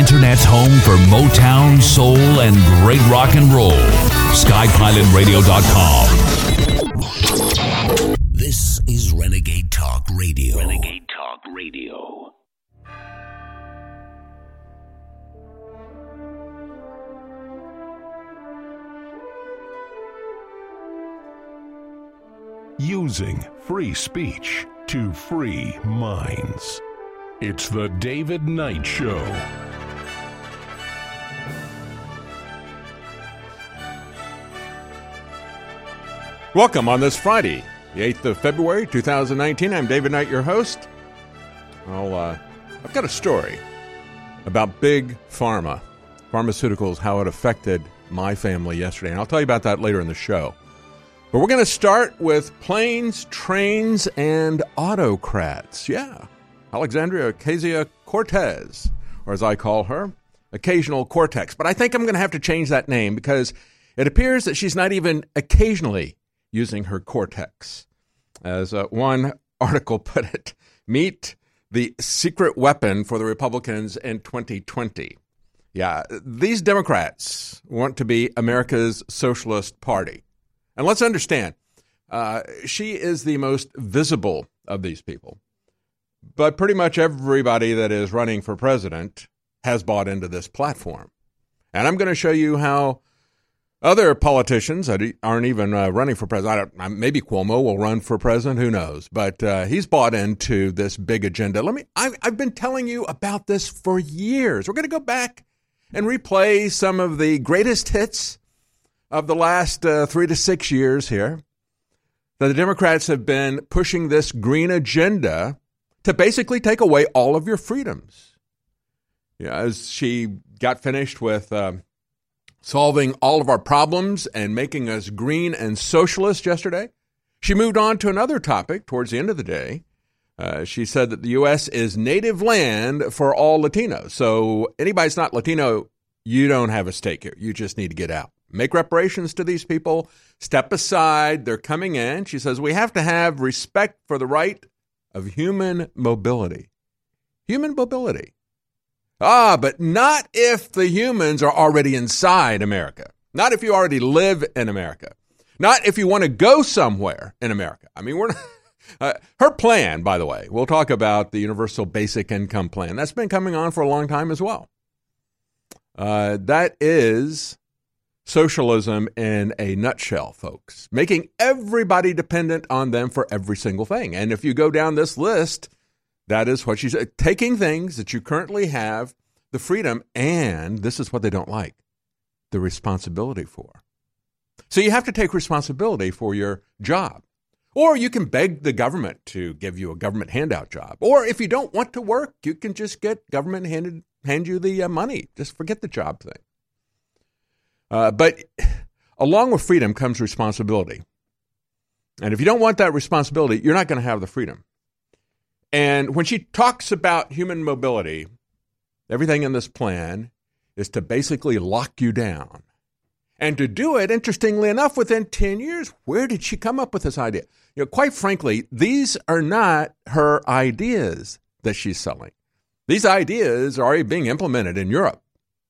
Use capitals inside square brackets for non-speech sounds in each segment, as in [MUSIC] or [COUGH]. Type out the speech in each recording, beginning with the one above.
Internet's home for Motown, soul, and great rock and roll. SkyPilotRadio.com. This is Renegade Talk Radio. Renegade Talk Radio. Using free speech to free minds. It's the David Knight Show. Welcome on this Friday, the 8th of February, 2019. I'm David Knight, your host. Well, uh, I've got a story about big pharma, pharmaceuticals, how it affected my family yesterday. And I'll tell you about that later in the show. But we're going to start with planes, trains, and autocrats. Yeah. Alexandria Ocasio Cortez, or as I call her, Occasional Cortex. But I think I'm going to have to change that name because it appears that she's not even occasionally using her cortex. As uh, one [LAUGHS] article put it, meet the secret weapon for the Republicans in 2020. Yeah, these Democrats want to be America's Socialist Party. And let's understand, uh, she is the most visible of these people. But pretty much everybody that is running for president has bought into this platform. And I'm going to show you how other politicians that aren't even uh, running for president, maybe Cuomo will run for president, who knows? But uh, he's bought into this big agenda. Let me, I, I've been telling you about this for years. We're going to go back and replay some of the greatest hits of the last uh, three to six years here. That the Democrats have been pushing this green agenda to basically take away all of your freedoms. Yeah, as she got finished with um, solving all of our problems and making us green and socialist yesterday, she moved on to another topic towards the end of the day. Uh, she said that the U.S. is native land for all Latinos. So anybody's not Latino, you don't have a stake here. You just need to get out. Make reparations to these people. Step aside. They're coming in. She says we have to have respect for the right of human mobility. Human mobility. Ah, but not if the humans are already inside America. Not if you already live in America. Not if you want to go somewhere in America. I mean, we're not, [LAUGHS] uh, her plan, by the way, we'll talk about the universal basic income plan. That's been coming on for a long time as well. Uh, that is socialism in a nutshell, folks, making everybody dependent on them for every single thing. And if you go down this list, that is what she's taking things that you currently have, the freedom, and this is what they don't like the responsibility for. So you have to take responsibility for your job. Or you can beg the government to give you a government handout job. Or if you don't want to work, you can just get government handed hand you the uh, money. Just forget the job thing. Uh, but along with freedom comes responsibility. And if you don't want that responsibility, you're not going to have the freedom. And when she talks about human mobility, everything in this plan is to basically lock you down. And to do it, interestingly enough, within 10 years, where did she come up with this idea? You know, quite frankly, these are not her ideas that she's selling. These ideas are already being implemented in Europe.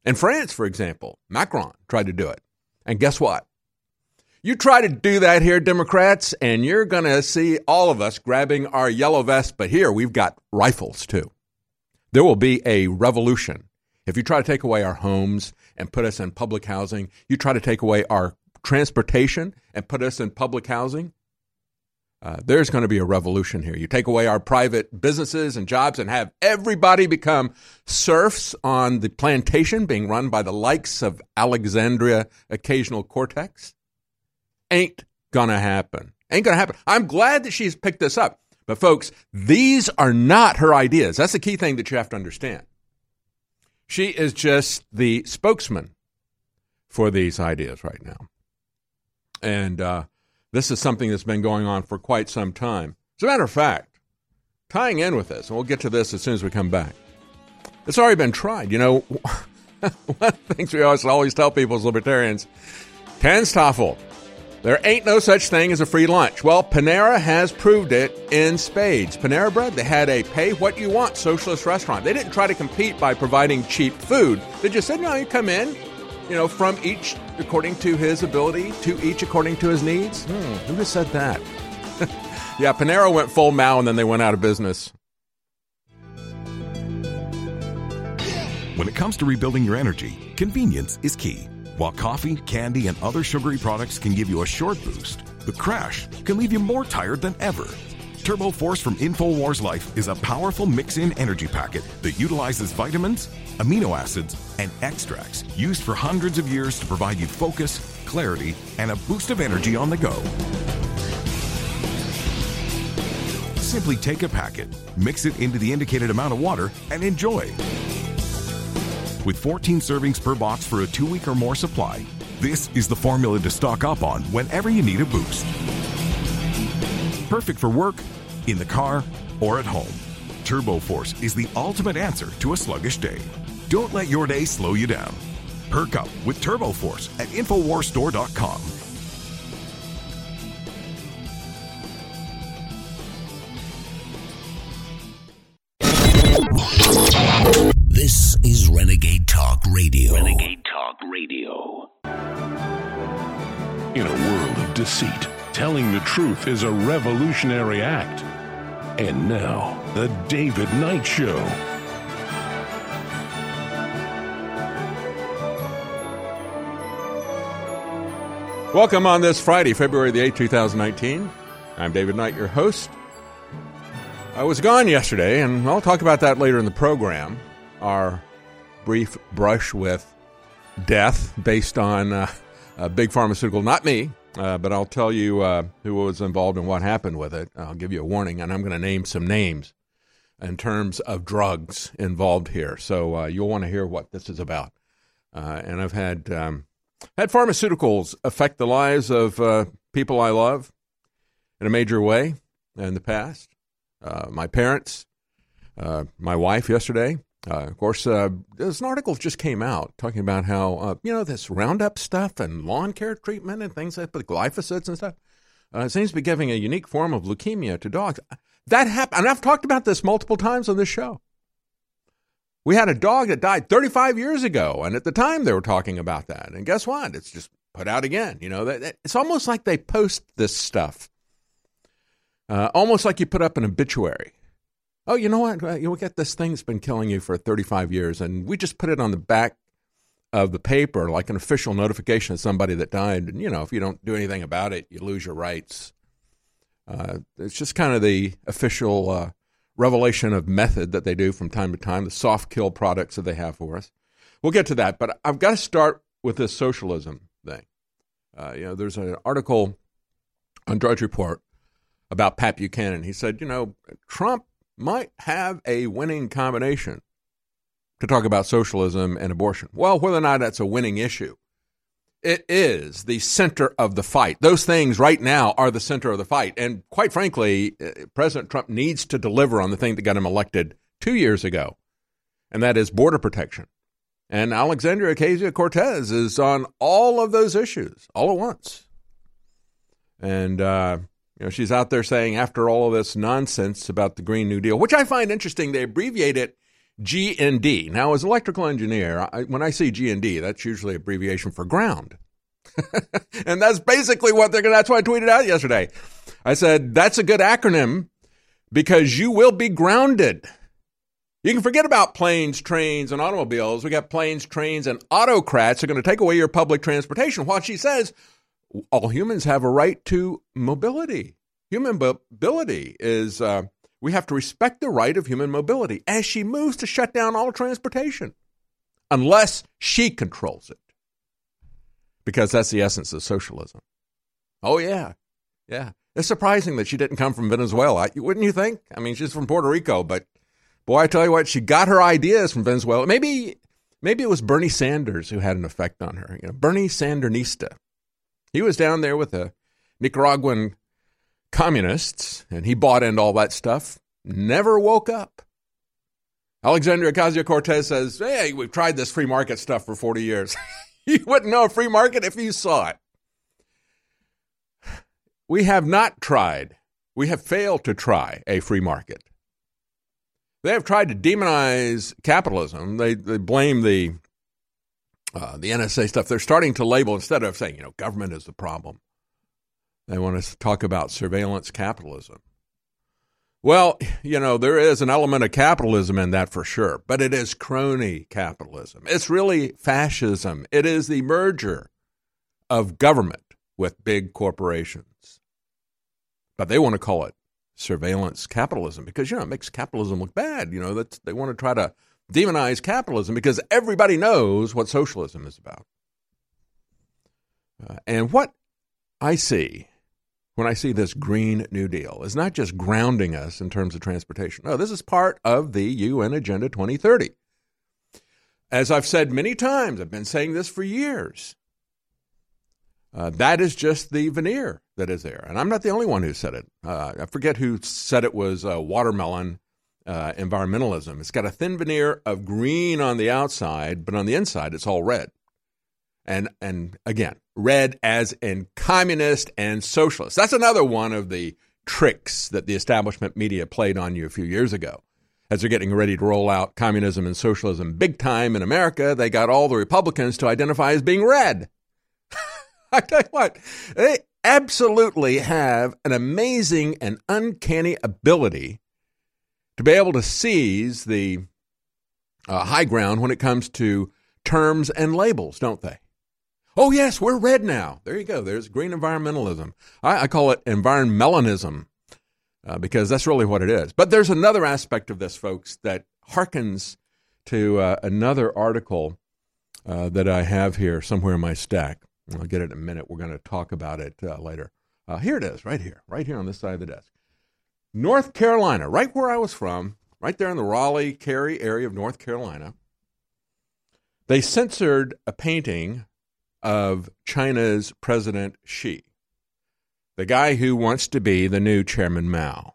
In France, for example, Macron tried to do it. And guess what? You try to do that here, Democrats, and you're going to see all of us grabbing our yellow vests, but here we've got rifles too. There will be a revolution. If you try to take away our homes and put us in public housing, you try to take away our transportation and put us in public housing, uh, there's going to be a revolution here. You take away our private businesses and jobs and have everybody become serfs on the plantation being run by the likes of Alexandria Occasional Cortex. Ain't to happen. Ain't to happen. I'm glad that she's picked this up. But, folks, these are not her ideas. That's the key thing that you have to understand. She is just the spokesman for these ideas right now. And, uh, this is something that's been going on for quite some time. As a matter of fact, tying in with this, and we'll get to this as soon as we come back, it's already been tried. You know, [LAUGHS] one of the things we always, always tell people as libertarians, TANSTAAFL, There ain't no such thing as a free lunch. Well, Panera has proved it in spades. Panera Bread, they had a pay what you want socialist restaurant. They didn't try to compete by providing cheap food. They just said, no, you come in, you know, from each according to his ability, to each according to his needs. Hmm, who just said that? [LAUGHS] yeah, Panera went full Mao and then they went out of business. When it comes to rebuilding your energy, convenience is key. While coffee, candy, and other sugary products can give you a short boost, the crash can leave you more tired than ever. Turbo Force from InfoWars Life is a powerful mix in energy packet that utilizes vitamins, amino acids, and extracts used for hundreds of years to provide you focus, clarity, and a boost of energy on the go. Simply take a packet, mix it into the indicated amount of water, and enjoy. With 14 servings per box for a two week or more supply, this is the formula to stock up on whenever you need a boost. Perfect for work, in the car, or at home. Turbo Force is the ultimate answer to a sluggish day. Don't let your day slow you down. Perk up with Turbo Force at InfoWarsStore.com. This is Renegade Talk Radio. Renegade Talk Radio. In a world of deceit, telling the truth is a revolutionary act. And now, The David Knight Show. Welcome on this Friday, February the 8th, 2019. I'm David Knight, your host. I was gone yesterday, and I'll talk about that later in the program. Our brief brush with death based on uh, a big pharmaceutical, not me, uh, but I'll tell you uh, who was involved and what happened with it. I'll give you a warning, and I'm going to name some names in terms of drugs involved here. So uh, you'll want to hear what this is about. Uh, and I've had um, had pharmaceuticals affect the lives of uh, people I love in a major way in the past. My parents, my wife yesterday. Uh, of course, uh, this article just came out talking about how, uh, you know, this Roundup stuff and lawn care treatment and things like the glyphosates and stuff uh, seems to be giving a unique form of leukemia to dogs. That happened, and I've talked about this multiple times on this show. We had a dog that died 35 years ago, and at the time they were talking about that. And guess what? It's just put out again. You know, that, that- it's almost like they post this stuff, uh, almost like you put up an obituary. Oh, you know what? You'll get this thing that's been killing you for 35 years, and we just put it on the back of the paper like an official notification of somebody that died. And, you know, if you don't do anything about it, you lose your rights. Uh, it's just kind of the official uh, revelation of method that they do from time to time, the soft kill products that they have for us. We'll get to that, but I've got to start with this socialism thing. Uh, you know, there's an article on Drudge Report about Pat Buchanan. He said, you know, Trump might have a winning combination to talk about socialism and abortion. Well, whether or not that's a winning issue, it is the center of the fight. Those things right now are the center of the fight. And quite frankly, uh, President Trump needs to deliver on the thing that got him elected two years ago, and that is border protection. And Alexandria Ocasio Cortez is on all of those issues all at once. And, uh, you know, she's out there saying, after all of this nonsense about the Green New Deal, which I find interesting, they abbreviate it G and D. Now, as electrical engineer, I, when I see G and D, that's usually abbreviation for ground. [LAUGHS] and that's basically what they're going to, that's why I tweeted out yesterday. I said, that's a good acronym because you will be grounded. You can forget about planes, trains, and automobiles. We got planes, trains, and autocrats are going to take away your public transportation. What she says, all humans have a right to mobility. Human mobility is, uh, we have to respect the right of human mobility as she moves to shut down all transportation, unless she controls it. Because that's the essence of socialism. Oh, yeah. Yeah. It's surprising that she didn't come from Venezuela, wouldn't you think? I mean, she's from Puerto Rico, but boy, I tell you what, she got her ideas from Venezuela. Maybe, maybe it was Bernie Sanders who had an effect on her. You know, Bernie Sandernista. He was down there with the Nicaraguan communists, and he bought into all that stuff. Never woke up. Alexandria Ocasio Cortez says, "Hey, we've tried this free market stuff for forty years. [LAUGHS] you wouldn't know a free market if you saw it." we have not tried, we have failed to try a free market. They have tried to demonize capitalism. They, they blame the uh, the NSA stuff. They're starting to label instead of saying, you know, government is the problem. They want to talk about surveillance capitalism. Well, you know, there is an element of capitalism in that for sure, but it is crony capitalism. It's really fascism. It is the merger of government with big corporations. But they want to call it surveillance capitalism because, you know, it makes capitalism look bad. You know, that's, they want to try to demonize capitalism because everybody knows what socialism is about. Uh, and what I see when I see this Green New Deal is not just grounding us in terms of transportation. No, this is part of the UN Agenda 2030. As I've said many times, I've been saying this for years. Uh, that is just the veneer that is there. And I'm not the only one who said it. Uh, I forget who said it was uh, watermelon uh, environmentalism. It's got a thin veneer of green on the outside, but on the inside, it's all red. And, and again, red as in communist and socialist. That's another one of the tricks that the establishment media played on you a few years ago. As they're getting ready to roll out communism and socialism big time in America, they got all the Republicans to identify as being red. [LAUGHS] I tell you what, they absolutely have an amazing and uncanny ability to be able to seize the uh, high ground when it comes to terms and labels, don't they? Oh, yes, we're red now. There you go. There's green environmentalism. I, I call it environmentalism uh, because that's really what it is. But there's another aspect of this, folks, that harkens to uh, another article uh, that I have here somewhere in my stack. I'll get it in a minute. We're going to talk about it uh, later. Uh, here it is, right here, right here on this side of the desk. North Carolina, right where I was from, right there in the Raleigh Cary area of North Carolina. They censored a painting of China's President Xi, the guy who wants to be the new Chairman Mao.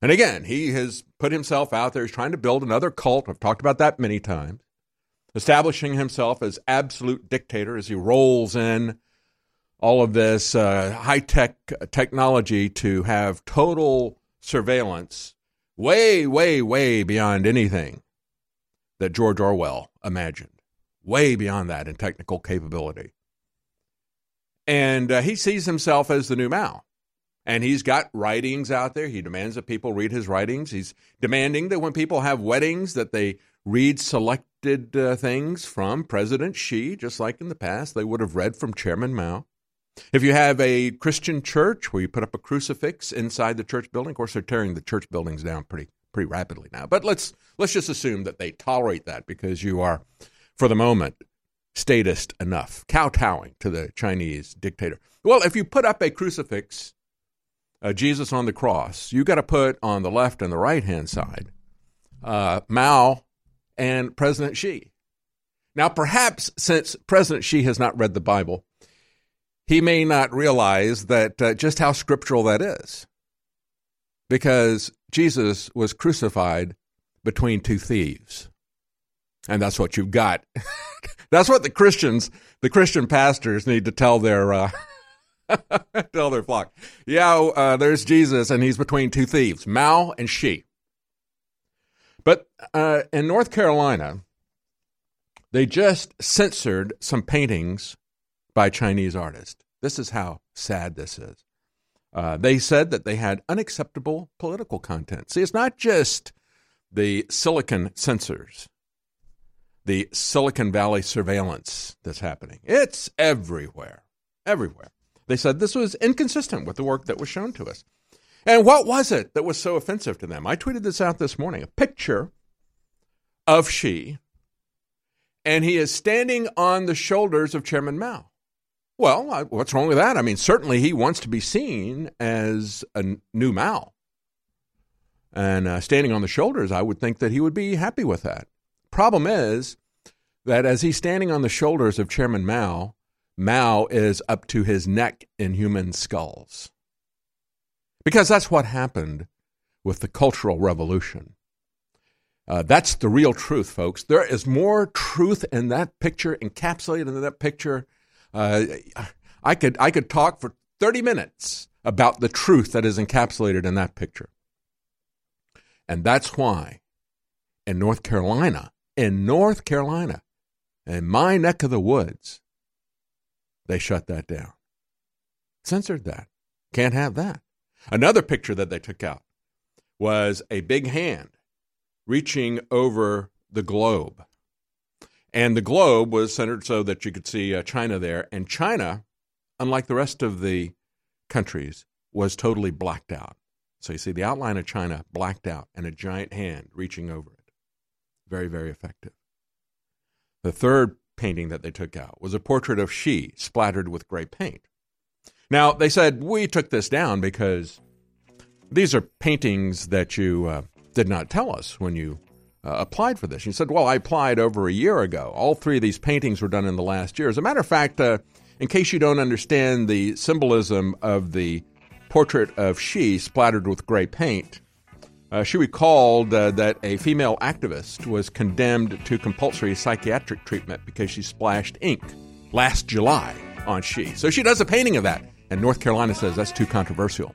And again, he has put himself out there. He's trying to build another cult. I've talked about that many times establishing himself as absolute dictator as he rolls in all of this uh, high tech technology to have total surveillance way, way, way beyond anything that George Orwell imagined, way beyond that in technical capability. And uh, he sees himself as the new Mao. And he's got writings out there. He demands that people read his writings. He's demanding that when people have weddings, that they read selected uh, things from President Xi, just like in the past they would have read from Chairman Mao. If you have a Christian church where you put up a crucifix inside the church building, of course they're tearing the church buildings down pretty pretty rapidly now. But let's let's just assume that they tolerate that because you are, for the moment, statist enough, kowtowing to the Chinese dictator. Well, if you put up a crucifix, uh, Jesus on the cross, you got to put on the left and the right hand side uh, Mao and President Xi. Now, perhaps since President Xi has not read the Bible, he may not realize that uh, just how scriptural that is. Because Jesus was crucified between two thieves. And that's what you've got. [LAUGHS] that's what the Christians, the Christian pastors need to tell their uh, [LAUGHS] tell their flock. Yeah, uh, there's Jesus, and he's between two thieves, Mao and Xi. But uh, in North Carolina, they just censored some paintings by Chinese artists. This is how sad this is. Uh, they said that they had unacceptable political content. See, it's not just the silicon censors, the Silicon Valley surveillance that's happening, it's everywhere. Everywhere. They said this was inconsistent with the work that was shown to us. And what was it that was so offensive to them? I tweeted this out this morning a picture of Xi, and he is standing on the shoulders of Chairman Mao. Well, what's wrong with that? I mean, certainly he wants to be seen as a new Mao. And uh, standing on the shoulders, I would think that he would be happy with that. Problem is that as he's standing on the shoulders of Chairman Mao, Mao is up to his neck in human skulls. Because that's what happened with the Cultural Revolution. Uh, that's the real truth, folks. There is more truth in that picture, encapsulated in that picture. Uh, I could I could talk for 30 minutes about the truth that is encapsulated in that picture. And that's why in North Carolina, in North Carolina, in my neck of the woods, they shut that down. Censored that. Can't have that. Another picture that they took out was a big hand reaching over the globe. And the globe was centered so that you could see uh, China there. And China, unlike the rest of the countries, was totally blacked out. So you see the outline of China blacked out and a giant hand reaching over it. Very, very effective. The third painting that they took out was a portrait of Xi splattered with gray paint. Now, they said, we took this down because these are paintings that you uh, did not tell us when you uh, applied for this. You said, well, I applied over a year ago. All three of these paintings were done in the last year. As a matter of fact, uh, in case you don't understand the symbolism of the portrait of Xi splattered with gray paint, uh, she recalled uh, that a female activist was condemned to compulsory psychiatric treatment because she splashed ink last July on Xi. So she does a painting of that. And North Carolina says that's too controversial.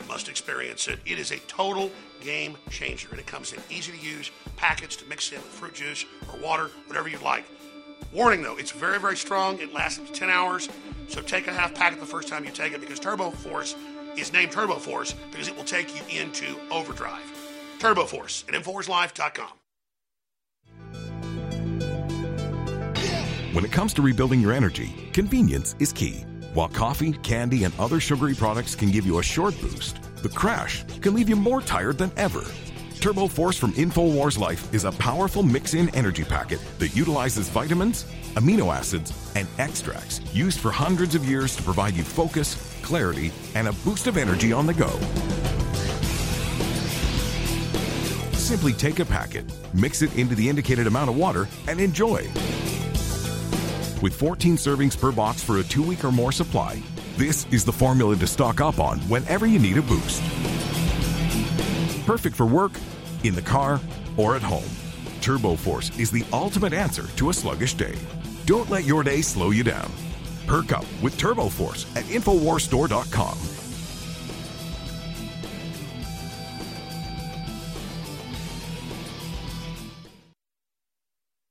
You must experience it. It is a total game changer, and it comes in easy to use packets to mix in with fruit juice or water, whatever you'd like. Warning though, it's very, very strong. It lasts up to 10 hours, so take a half packet the first time you take it because Turbo Force is named Turbo Force because it will take you into overdrive. Turbo Force at InfoWarsLife.com. When it comes to rebuilding your energy, convenience is key. While coffee, candy, and other sugary products can give you a short boost, the crash can leave you more tired than ever. Turbo Force from InfoWars Life is a powerful mix in energy packet that utilizes vitamins, amino acids, and extracts used for hundreds of years to provide you focus, clarity, and a boost of energy on the go. Simply take a packet, mix it into the indicated amount of water, and enjoy. With 14 servings per box for a two week or more supply, this is the formula to stock up on whenever you need a boost. Perfect for work, in the car, or at home. Turbo Force is the ultimate answer to a sluggish day. Don't let your day slow you down. Perk up with Turbo Force at InfoWarsStore.com.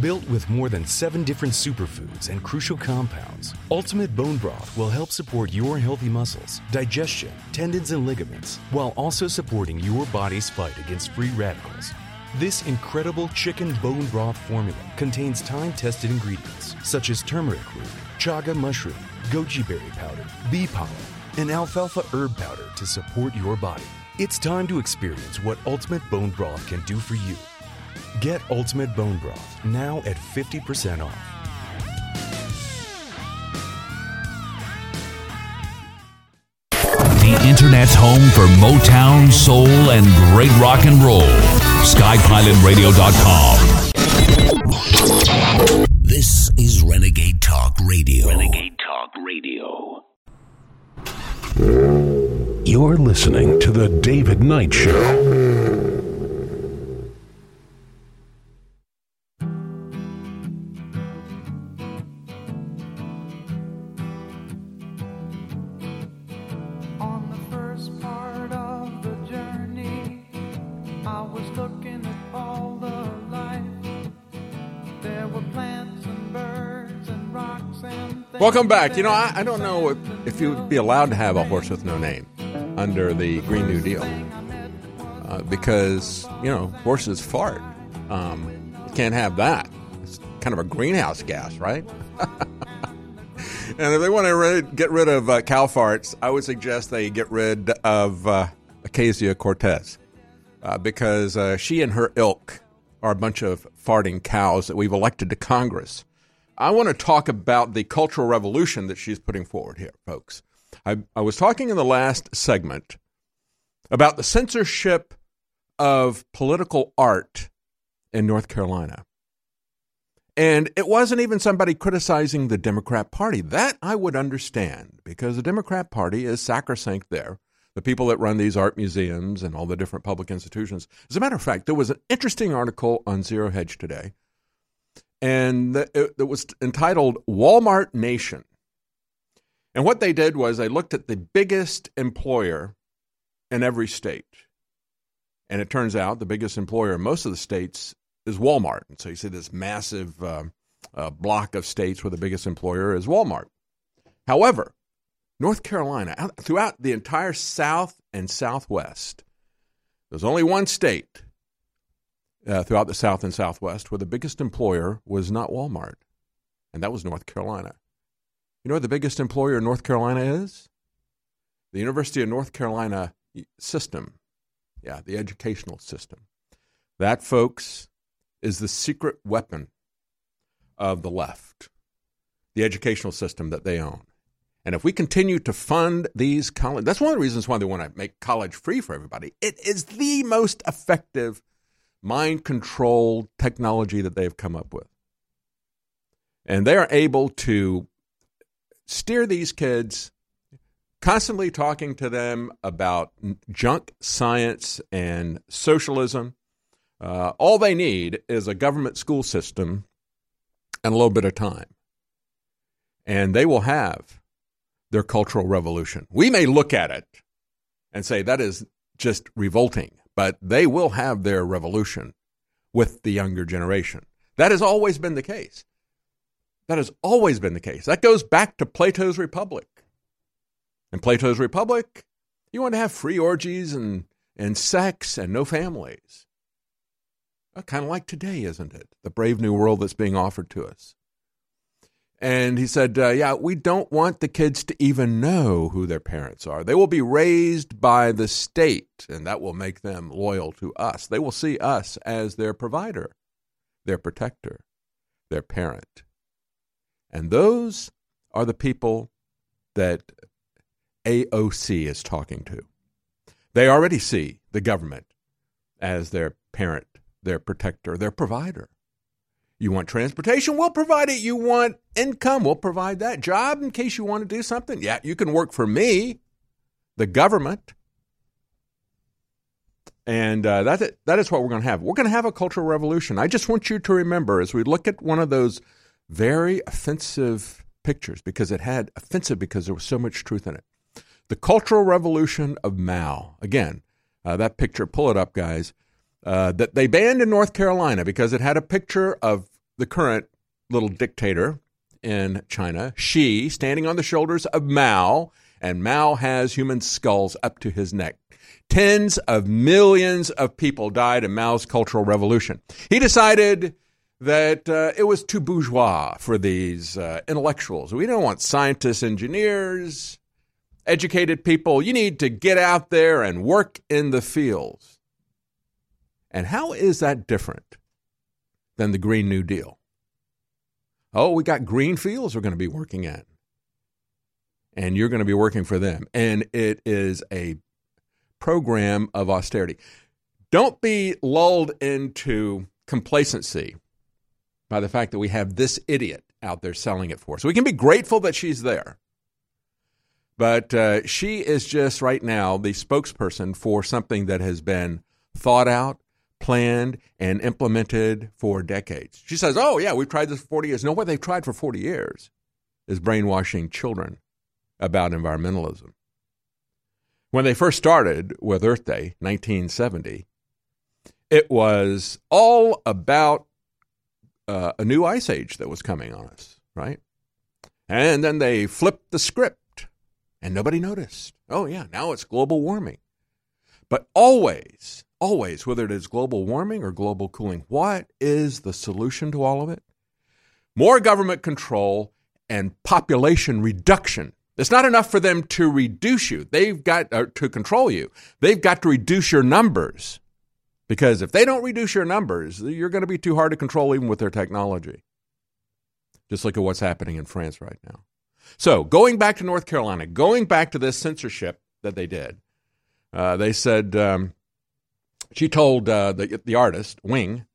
Built with more than seven different superfoods and crucial compounds, Ultimate Bone Broth will help support your healthy muscles, digestion, tendons, and ligaments, while also supporting your body's fight against free radicals. This incredible chicken bone broth formula contains time tested ingredients such as turmeric root, chaga mushroom, goji berry powder, bee pollen, and alfalfa herb powder to support your body. It's time to experience what Ultimate Bone Broth can do for you. Get Ultimate Bone Broth now at 50% off. The Internet's home for Motown, soul, and great rock and roll. SkyPilotRadio.com. This is Renegade Talk Radio. Renegade Talk Radio. You're listening to The David Knight Show. Welcome back. You know, I, I don't know if, if you would be allowed to have a horse with no name under the Green New Deal. Uh, because, you know, horses fart. Um, can't have that. It's kind of a greenhouse gas, right? [LAUGHS] and if they want to get rid of uh, cow farts, I would suggest they get rid of uh, Acacia Cortez. Uh, because uh, she and her ilk are a bunch of farting cows that we've elected to Congress. I want to talk about the cultural revolution that she's putting forward here, folks. I, I was talking in the last segment about the censorship of political art in North Carolina. And it wasn't even somebody criticizing the Democrat Party. That I would understand because the Democrat Party is sacrosanct there. The people that run these art museums and all the different public institutions. As a matter of fact, there was an interesting article on Zero Hedge today, and it, it was entitled Walmart Nation. And what they did was they looked at the biggest employer in every state. And it turns out the biggest employer in most of the states is Walmart. And so you see this massive uh, uh, block of states where the biggest employer is Walmart. However, North Carolina, throughout the entire South and Southwest, there's only one state uh, throughout the South and Southwest where the biggest employer was not Walmart, and that was North Carolina. You know what the biggest employer in North Carolina is? The University of North Carolina system. Yeah, the educational system. That, folks, is the secret weapon of the left, the educational system that they own. And if we continue to fund these college, that's one of the reasons why they want to make college free for everybody. It is the most effective mind controlled technology that they've come up with. And they are able to steer these kids, constantly talking to them about junk science and socialism. Uh, all they need is a government school system and a little bit of time. And they will have their cultural revolution. We may look at it and say that is just revolting, but they will have their revolution with the younger generation. That has always been the case. That has always been the case. That goes back to Plato's Republic. In Plato's Republic, you want to have free orgies and, and sex and no families. Kind of like today, isn't it? The brave new world that's being offered to us. And he said, uh, Yeah, we don't want the kids to even know who their parents are. They will be raised by the state, and that will make them loyal to us. They will see us as their provider, their protector, their parent. And those are the people that AOC is talking to. They already see the government as their parent, their protector, their provider. You want transportation? We'll provide it. You want income? We'll provide that. Job in case you want to do something? Yeah, you can work for me, the government. And uh, that, that is what we're going to have. We're going to have a cultural revolution. I just want you to remember as we look at one of those very offensive pictures, because it had offensive because there was so much truth in it. The Cultural Revolution of Mao. Again, uh, that picture, pull it up, guys, uh, that they banned in North Carolina because it had a picture of the current little dictator in China, Xi, standing on the shoulders of Mao, and Mao has human skulls up to his neck. Tens of millions of people died in Mao's Cultural Revolution. He decided that uh, it was too bourgeois for these uh, intellectuals. We don't want scientists, engineers, educated people. You need to get out there and work in the fields. And how is that different than the Green New Deal? Oh, we got green fields we're going to be working at. And you're going to be working for them. And it is a program of austerity. Don't be lulled into complacency by the fact that we have this idiot out there selling it for us. We can be grateful that she's there. But uh, she is just right now the spokesperson for something that has been thought out, planned, and implemented for decades. She says, Oh, yeah, we've tried this for 40 years. No, what they've tried for 40 years is brainwashing children about environmentalism. When they first started with Earth Day, 1970, it was all about uh, a new ice age that was coming on us, right? And then they flipped the script and nobody noticed. Oh, yeah, now it's global warming. But always, always, whether it is global warming or global cooling, what is the solution to all of it? More government control and population reduction. It's not enough for them to reduce you. They've got uh, to control you. They've got to reduce your numbers. Because if they don't reduce your numbers, you're going to be too hard to control even with their technology. Just look at what's happening in France right now. So, going back to North Carolina, going back to this censorship that they did, uh, they said um, she told uh, the, the artist, Wing,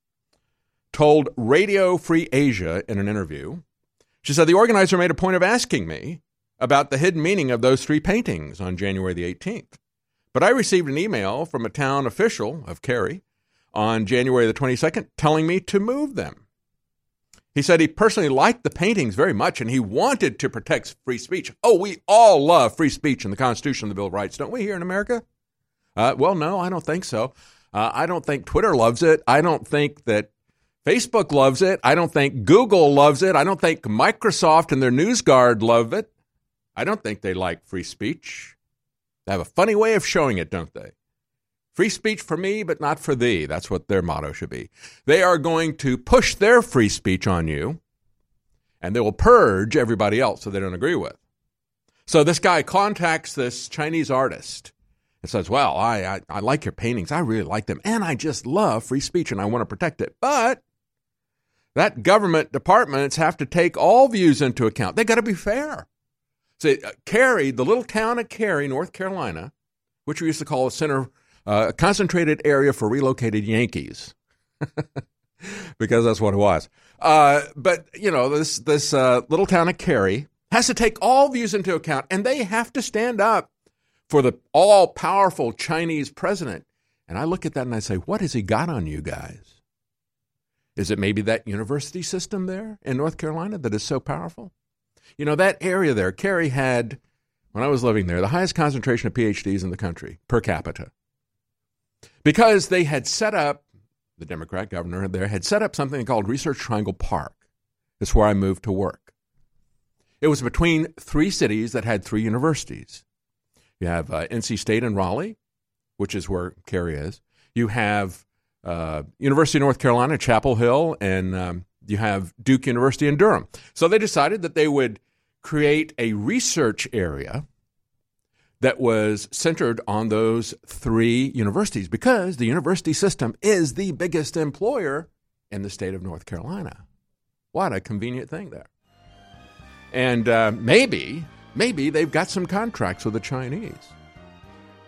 told Radio Free Asia in an interview, she said, the organizer made a point of asking me about the hidden meaning of those three paintings on January the 18th. But I received an email from a town official of Cary on January the 22nd telling me to move them. He said he personally liked the paintings very much and he wanted to protect free speech. Oh, we all love free speech in the Constitution and the Bill of Rights, don't we, here in America? Uh, well, no, I don't think so. Uh, I don't think Twitter loves it. I don't think that Facebook loves it. I don't think Google loves it. I don't think Microsoft and their NewsGuard love it. I don't think they like free speech. They have a funny way of showing it, don't they? Free speech for me, but not for thee. That's what their motto should be. They are going to push their free speech on you, and they will purge everybody else that they don't agree with. So this guy contacts this Chinese artist says, Well, I, I, I like your paintings. I really like them. And I just love free speech and I want to protect it. But that government departments have to take all views into account. They got to be fair. So, uh, Cary, the little town of Cary, North Carolina, which we used to call a center, uh, a concentrated area for relocated Yankees, [LAUGHS] because that's what it was. Uh, but you know, this this uh, little town of Cary has to take all views into account, and they have to stand up for the all powerful Chinese president. And I look at that and I say, what has he got on you guys? Is it maybe that university system there in North Carolina that is so powerful? You know, that area there, Cary had, when I was living there, the highest concentration of PhDs in the country per capita. Because they had set up, the Democrat governor there had set up something called Research Triangle Park. That's where I moved to work. It was between three cities that had three universities. You have uh, NC State in Raleigh, which is where Cary is. You have uh, University of North Carolina, Chapel Hill, and um, you have Duke University in Durham. So they decided that they would create a research area that was centered on those three universities because the university system is the biggest employer in the state of North Carolina. What a convenient thing there. And uh, maybe, maybe they've got some contracts with the Chinese,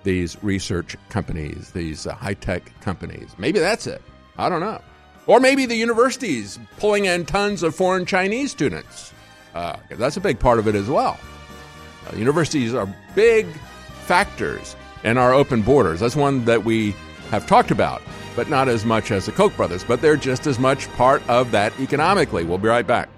these research companies, these uh, high tech companies. Maybe that's it. I don't know. Or maybe the universities pulling in tons of foreign Chinese students. Uh, that's a big part of it as well. Uh, universities are big factors in our open borders. That's one that we have talked about, but not as much as the Koch brothers, but they're just as much part of that economically. We'll be right back.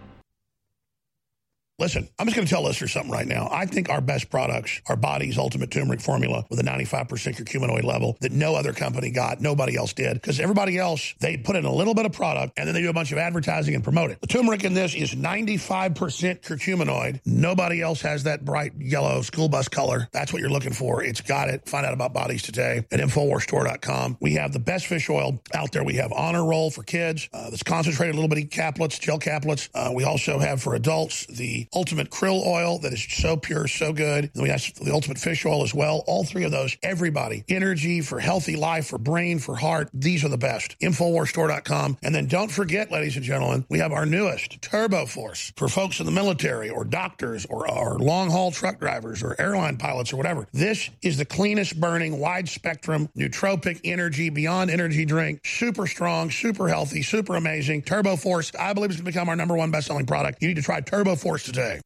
Listen, I'm just going to tell listeners something right now. I think our best products are Body's Ultimate Turmeric Formula with a 95% curcuminoid level that no other company got, nobody else did. Because everybody else, they put in a little bit of product and then they do a bunch of advertising and promote it. The turmeric in this is 95% curcuminoid. Nobody else has that bright yellow school bus color. That's what you're looking for. It's got it. Find out about Bodies today at InfoWarsStore.com. We have the best fish oil out there. We have Honor Roll for kids. Uh, that's concentrated a little bitty caplets, gel caplets. Uh, we also have for adults the Ultimate Krill Oil that is so pure, so good. We have the Ultimate Fish Oil as well. All three of those, everybody, energy for healthy life, for brain, for heart. These are the best. InfoWarsStore.com. And then don't forget, ladies and gentlemen, we have our newest Turbo Force for folks in the military or doctors or, or long haul truck drivers or airline pilots or whatever. This is the cleanest burning, wide spectrum, nootropic energy, beyond energy drink. Super strong, super healthy, super amazing. Turbo Force, I believe, is going to become our number one best selling product. You need to try Turbo Force today.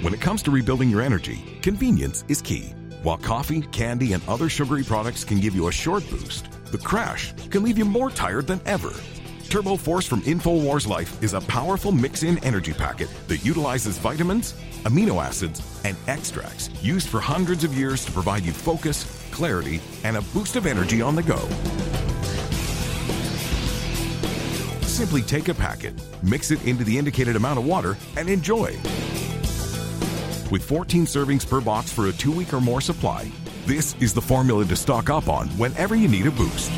When it comes to rebuilding your energy, convenience is key. While coffee, candy, and other sugary products can give you a short boost, the crash can leave you more tired than ever. Turbo Force from InfoWars Life is a powerful mix in energy packet that utilizes vitamins, amino acids, and extracts used for hundreds of years to provide you focus, clarity, and a boost of energy on the go. Simply take a packet, mix it into the indicated amount of water, and enjoy. With 14 servings per box for a two week or more supply, this is the formula to stock up on whenever you need a boost.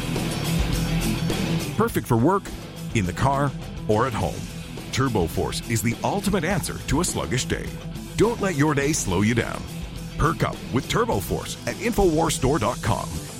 Perfect for work, in the car, or at home. Turbo Force is the ultimate answer to a sluggish day. Don't let your day slow you down. Perk up with Turbo Force at InfoWarsStore.com.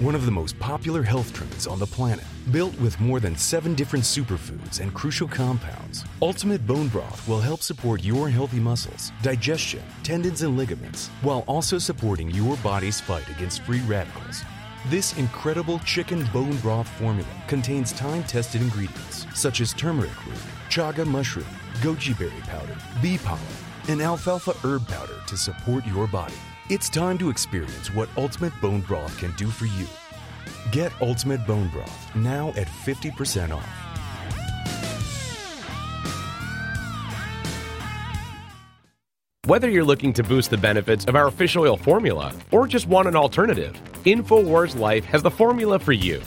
one of the most popular health trends on the planet. Built with more than seven different superfoods and crucial compounds, Ultimate Bone Broth will help support your healthy muscles, digestion, tendons, and ligaments, while also supporting your body's fight against free radicals. This incredible chicken bone broth formula contains time tested ingredients such as turmeric root, chaga mushroom, goji berry powder, bee pollen, and alfalfa herb powder to support your body. It's time to experience what Ultimate Bone Broth can do for you. Get Ultimate Bone Broth now at 50% off. Whether you're looking to boost the benefits of our fish oil formula or just want an alternative, InfoWars Life has the formula for you.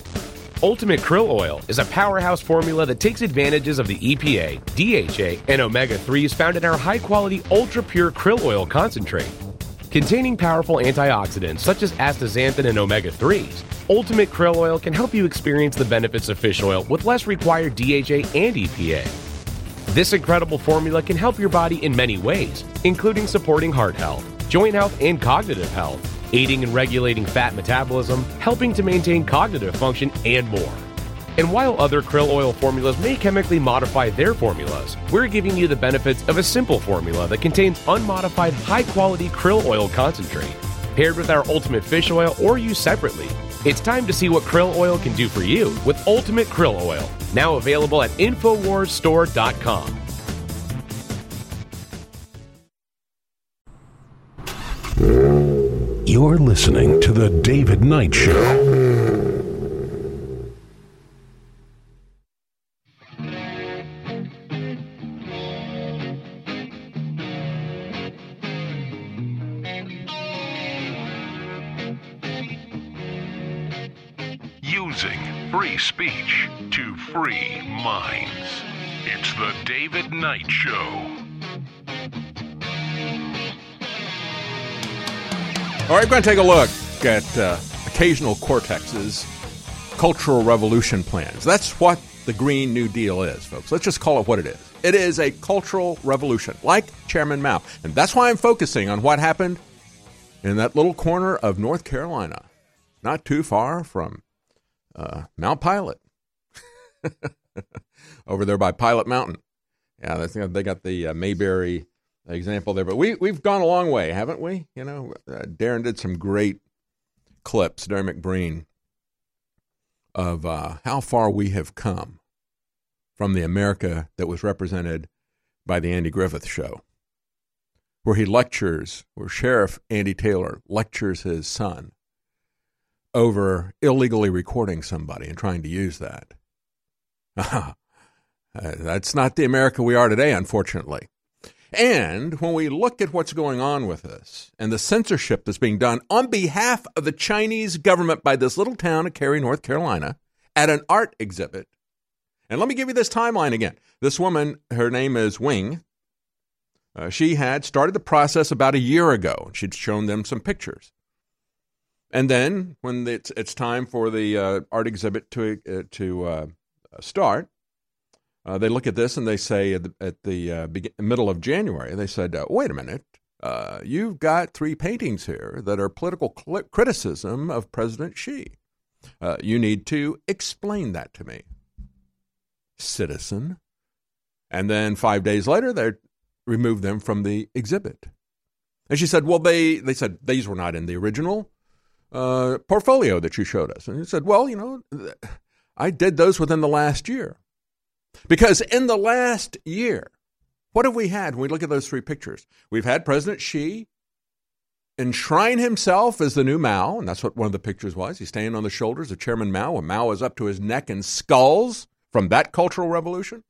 Ultimate Krill Oil is a powerhouse formula that takes advantages of the EPA, DHA, and omega 3s found in our high quality ultra pure krill oil concentrate. Containing powerful antioxidants such as astaxanthin and omega 3s, Ultimate Krill Oil can help you experience the benefits of fish oil with less required DHA and EPA. This incredible formula can help your body in many ways, including supporting heart health, joint health, and cognitive health, aiding in regulating fat metabolism, helping to maintain cognitive function, and more. And while other krill oil formulas may chemically modify their formulas, we're giving you the benefits of a simple formula that contains unmodified high quality krill oil concentrate. Paired with our ultimate fish oil or used separately, it's time to see what krill oil can do for you with Ultimate Krill Oil, now available at InfoWarsStore.com. You're listening to The David Knight Show. Speech to free minds. It's The David Knight Show. All right, we're going to take a look at uh, occasional cortexes, cultural revolution plans. That's what the Green New Deal is, folks. Let's just call it what it is. It is a cultural revolution, like Chairman Mao. And that's why I'm focusing on what happened in that little corner of North Carolina, not too far from uh, Mount Pilot, [LAUGHS] over there by Pilot Mountain. Yeah, they got the uh, Mayberry example there, but we we've gone a long way, haven't we? You know, uh, Darren did some great clips, Darren McBreen, of uh, how far we have come from the America that was represented by the Andy Griffith Show, where he lectures, where Sheriff Andy Taylor lectures his son over illegally recording somebody and trying to use that. [LAUGHS] Uh, that's not the America we are today, unfortunately. And when we look at what's going on with this and the censorship that's being done on behalf of the Chinese government by this little town of Cary, North Carolina, at an art exhibit. And let me give you this timeline again. This woman, her name is Wing. Uh, she had started the process about a year ago. She'd shown them some pictures. And then, when it's, it's time for the uh, art exhibit to, uh, to uh, start, uh, they look at this and they say at the, at the uh, middle of January, they said, uh, wait a minute, you've got three paintings here that are political cl- criticism of President Xi. You need to explain that to me, citizen. And then five days later, they removed them from the exhibit. And she said, well, they, they said these were not in the original uh, portfolio that you showed us. And he said, well, you know, I did those within the last year. Because in the last year, what have we had when we look at those three pictures? We've had President Xi enshrine himself as the new Mao, and that's what one of the pictures was. He's standing on the shoulders of Chairman Mao, when Mao is up to his neck in skulls from that cultural revolution.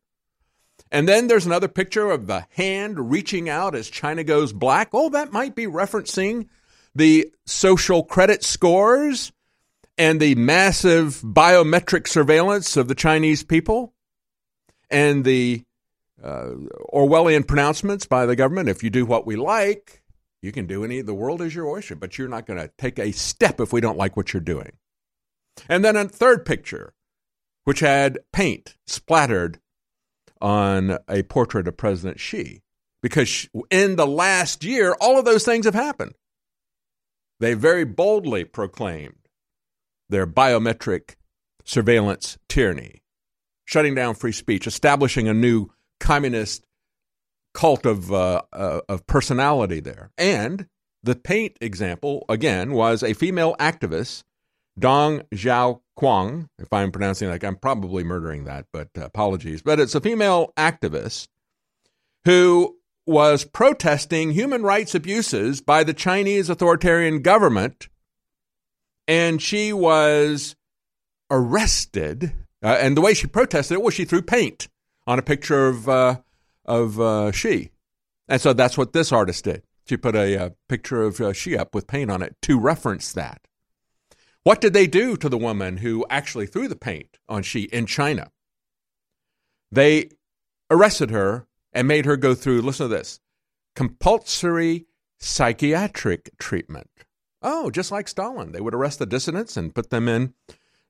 And then there's another picture of the hand reaching out as China goes black. Oh, that might be referencing the social credit scores and the massive biometric surveillance of the Chinese people and the uh, Orwellian pronouncements by the government. If you do what we like, you can do any. The world is your oyster, but you're not going to take a step if we don't like what you're doing. And then a third picture, which had paint splattered on a portrait of President Xi, because in the last year, all of those things have happened. They very boldly proclaimed their biometric surveillance tyranny shutting down free speech, establishing a new communist cult of uh, uh, of personality there. And the paint example again was a female activist, Dong Xiao Kwang. If I'm pronouncing like I'm probably murdering that, but uh, apologies. But it's a female activist who was protesting human rights abuses by the Chinese authoritarian government, and she was arrested uh, and the way she protested it was she threw paint on a picture of uh, of uh, Xi, and so that's what this artist did. She put a, a uh, picture of uh, Xi up with paint on it to reference that. What did they do to the woman who actually threw the paint on Xi in China? They arrested her and made her go through. Listen to this: compulsory psychiatric treatment. Oh, just like Stalin, they would arrest the dissidents and put them in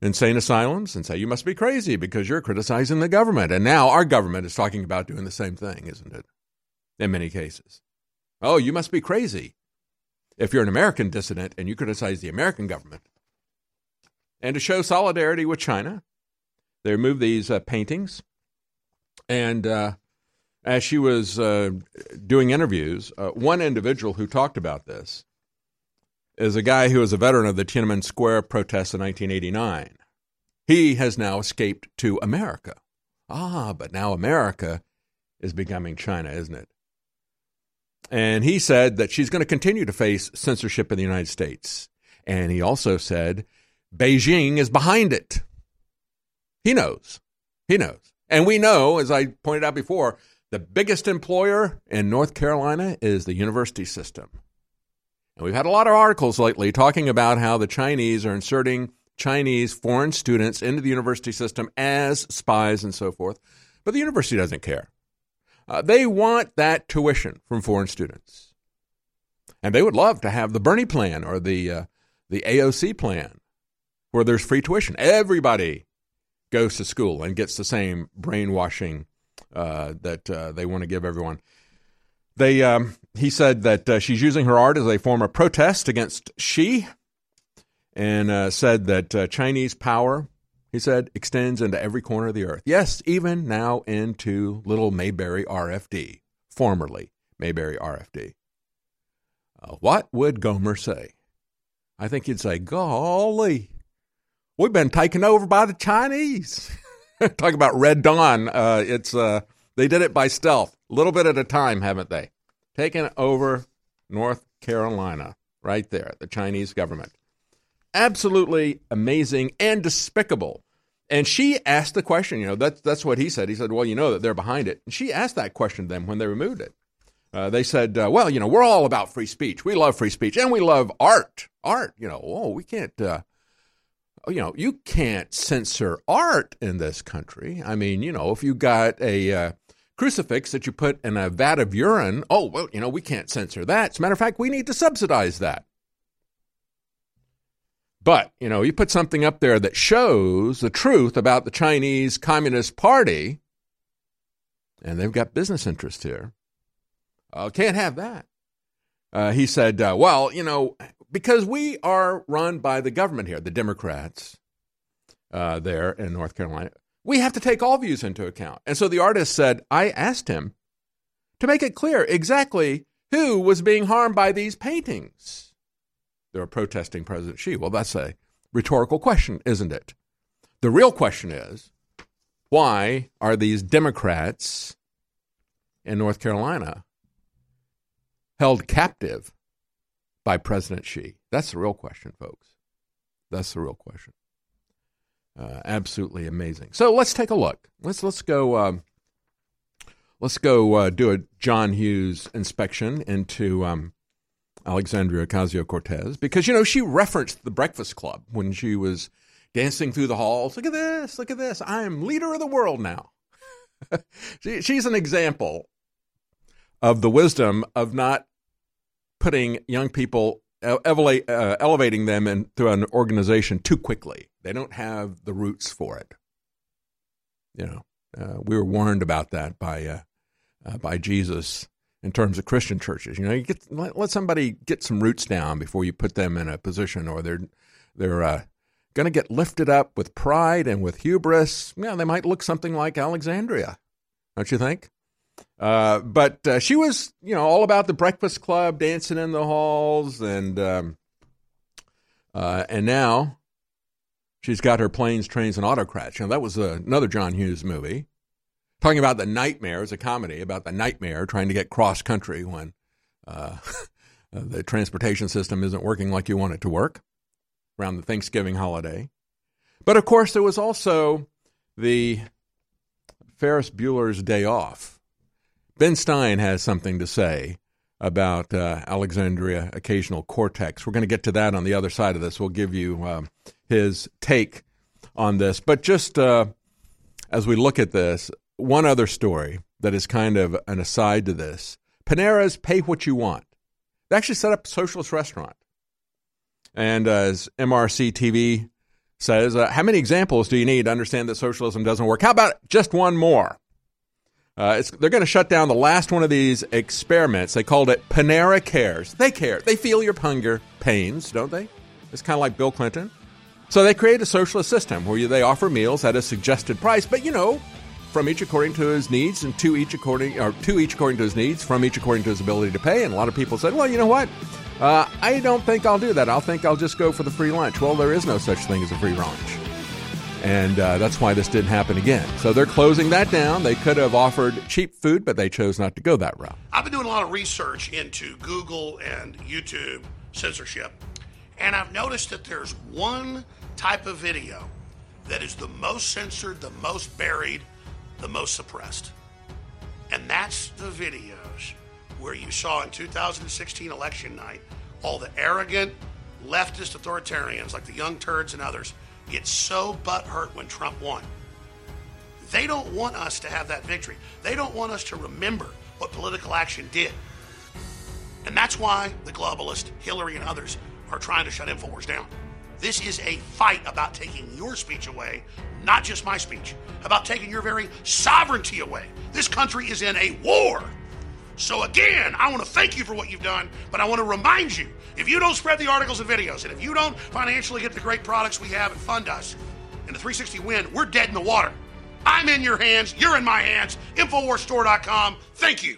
insane asylums and say you must be crazy because you're criticizing the government. And now our government is talking about doing the same thing, isn't it? In many cases. Oh, you must be crazy if you're an American dissident and you criticize the American government. And to show solidarity with China, they removed these uh, paintings. And uh, as she was uh, doing interviews, uh, one individual who talked about this is a guy who was a veteran of the Tiananmen Square protests in 1989. He has now escaped to America. Ah, but now America is becoming China, isn't it? And he said that she's going to continue to face censorship in the United States. And he also said Beijing is behind it. He knows. He knows. And we know, as I pointed out before, the biggest employer in North Carolina is the university system. And we've had a lot of articles lately talking about how the Chinese are inserting Chinese foreign students into the university system as spies and so forth. But the university doesn't care. Uh, they want that tuition from foreign students. And they would love to have the Bernie plan or the, uh, the AOC plan where there's free tuition. Everybody goes to school and gets the same brainwashing uh, that uh, they want to give everyone. They, um, he said that uh, she's using her art as a form of protest against Xi, and uh, said that uh, Chinese power. he said, extends into every corner of the earth. Yes, even now into little Mayberry RFD, formerly Mayberry RFD. Uh, what would Gomer say? I think he'd say, Golly, we've been taken over by the Chinese. [LAUGHS] [LAUGHS] Talk about Red Dawn. Uh, it's uh, they did it by stealth, a little bit at a time, haven't they? Taken over North Carolina, right there, the Chinese government. Absolutely amazing and despicable. And she asked the question, you know, that's, that's what he said. He said, well, you know that they're behind it. And she asked that question to them when they removed it. Uh, they said, uh, well, you know, we're all about free speech. We love free speech and we love art. Art, you know, oh, we can't, uh, you know, you can't censor art in this country. I mean, you know, if you got a uh, crucifix that you put in a vat of urine, oh, well, you know, we can't censor that. As a matter of fact, we need to subsidize that. But, you know, you put something up there that shows the truth about the Chinese Communist Party, and they've got business interests here. Uh, can't have that. Uh, he said, uh, well, you know, because we are run by the government here, the Democrats uh, there in North Carolina, we have to take all views into account. And so the artist said, I asked him to make it clear exactly who was being harmed by these paintings. They were protesting President Xi. Well, that's a rhetorical question, isn't it? The real question is why are these Democrats in North Carolina held captive by President Xi? That's the real question, folks. That's the real question. Uh, absolutely amazing. So let's take a look. Let's let's go. Um, let's go uh, do a John Hughes inspection into um, Alexandria Ocasio Cortez because you know she referenced the Breakfast Club when she was dancing through the halls. Look at this! Look at this! I am leader of the world now. [LAUGHS] she, she's an example of the wisdom of not putting young people uh, elevating them in, through an organization too quickly. They don't have the roots for it. You know, uh, we were warned about that by uh, uh, by Jesus in terms of Christian churches. You know, you get let, let, somebody get some roots down before you put them in a position, or they're they're uh, going to get lifted up with pride and with hubris. Yeah, they might look something like Alexandria, don't you think? Uh, but uh, she was, you know, all about the Breakfast Club, dancing in the halls, and um, uh, and now she's got her planes, trains, and autocrats. You know, that was another John Hughes movie, talking about the nightmare. It's a comedy about the nightmare trying to get cross country when uh, [LAUGHS] the transportation system isn't working like you want it to work around the Thanksgiving holiday. But of course, there was also the Ferris Bueller's Day Off Ben Stein has something to say about uh, Alexandria Occasional Cortex. We're going to get to that on the other side of this. We'll give you uh, his take on this. But just uh, as we look at this, one other story that is kind of an aside to this Panera's Pay What You Want. They actually set up a socialist restaurant. And as MRC TV says, uh, how many examples do you need to understand that socialism doesn't work? How about just one more? Uh, they're going to shut down the last one of these experiments. They called it Panera Cares. They care. They feel your hunger pains, don't they? It's kind of like Bill Clinton. So they create a socialist system where they offer meals at a suggested price, but you know, from each according to his needs, and to each according or to each according to his needs, from each according to his ability to pay. And a lot of people said, well, you know what? Uh, I don't think I'll do that. I'll think I'll just go for the free lunch. Well, there is no such thing as a free lunch and uh, that's why this didn't happen again. So they're closing that down. They could have offered cheap food, but they chose not to go that route. I've been doing a lot of research into Google and YouTube censorship, and I've noticed that there's one type of video that is the most censored, the most buried, the most suppressed. And that's the videos where you saw in 2016 election night all the arrogant leftist authoritarians like the Young Turds and others get so butthurt when Trump won. They don't want us to have that victory. They don't want us to remember what political action did. And that's why the globalist, Hillary, and others are trying to shut InfoWars down. This is a fight about taking your speech away, not just my speech, about taking your very sovereignty away. This country is in a war. So, again, I want to thank you for what you've done, but I want to remind you if you don't spread the articles and videos, and if you don't financially get the great products we have and fund us, and the 360 win, we're dead in the water. I'm in your hands. You're in my hands. InfoWarsStore.com. Thank you.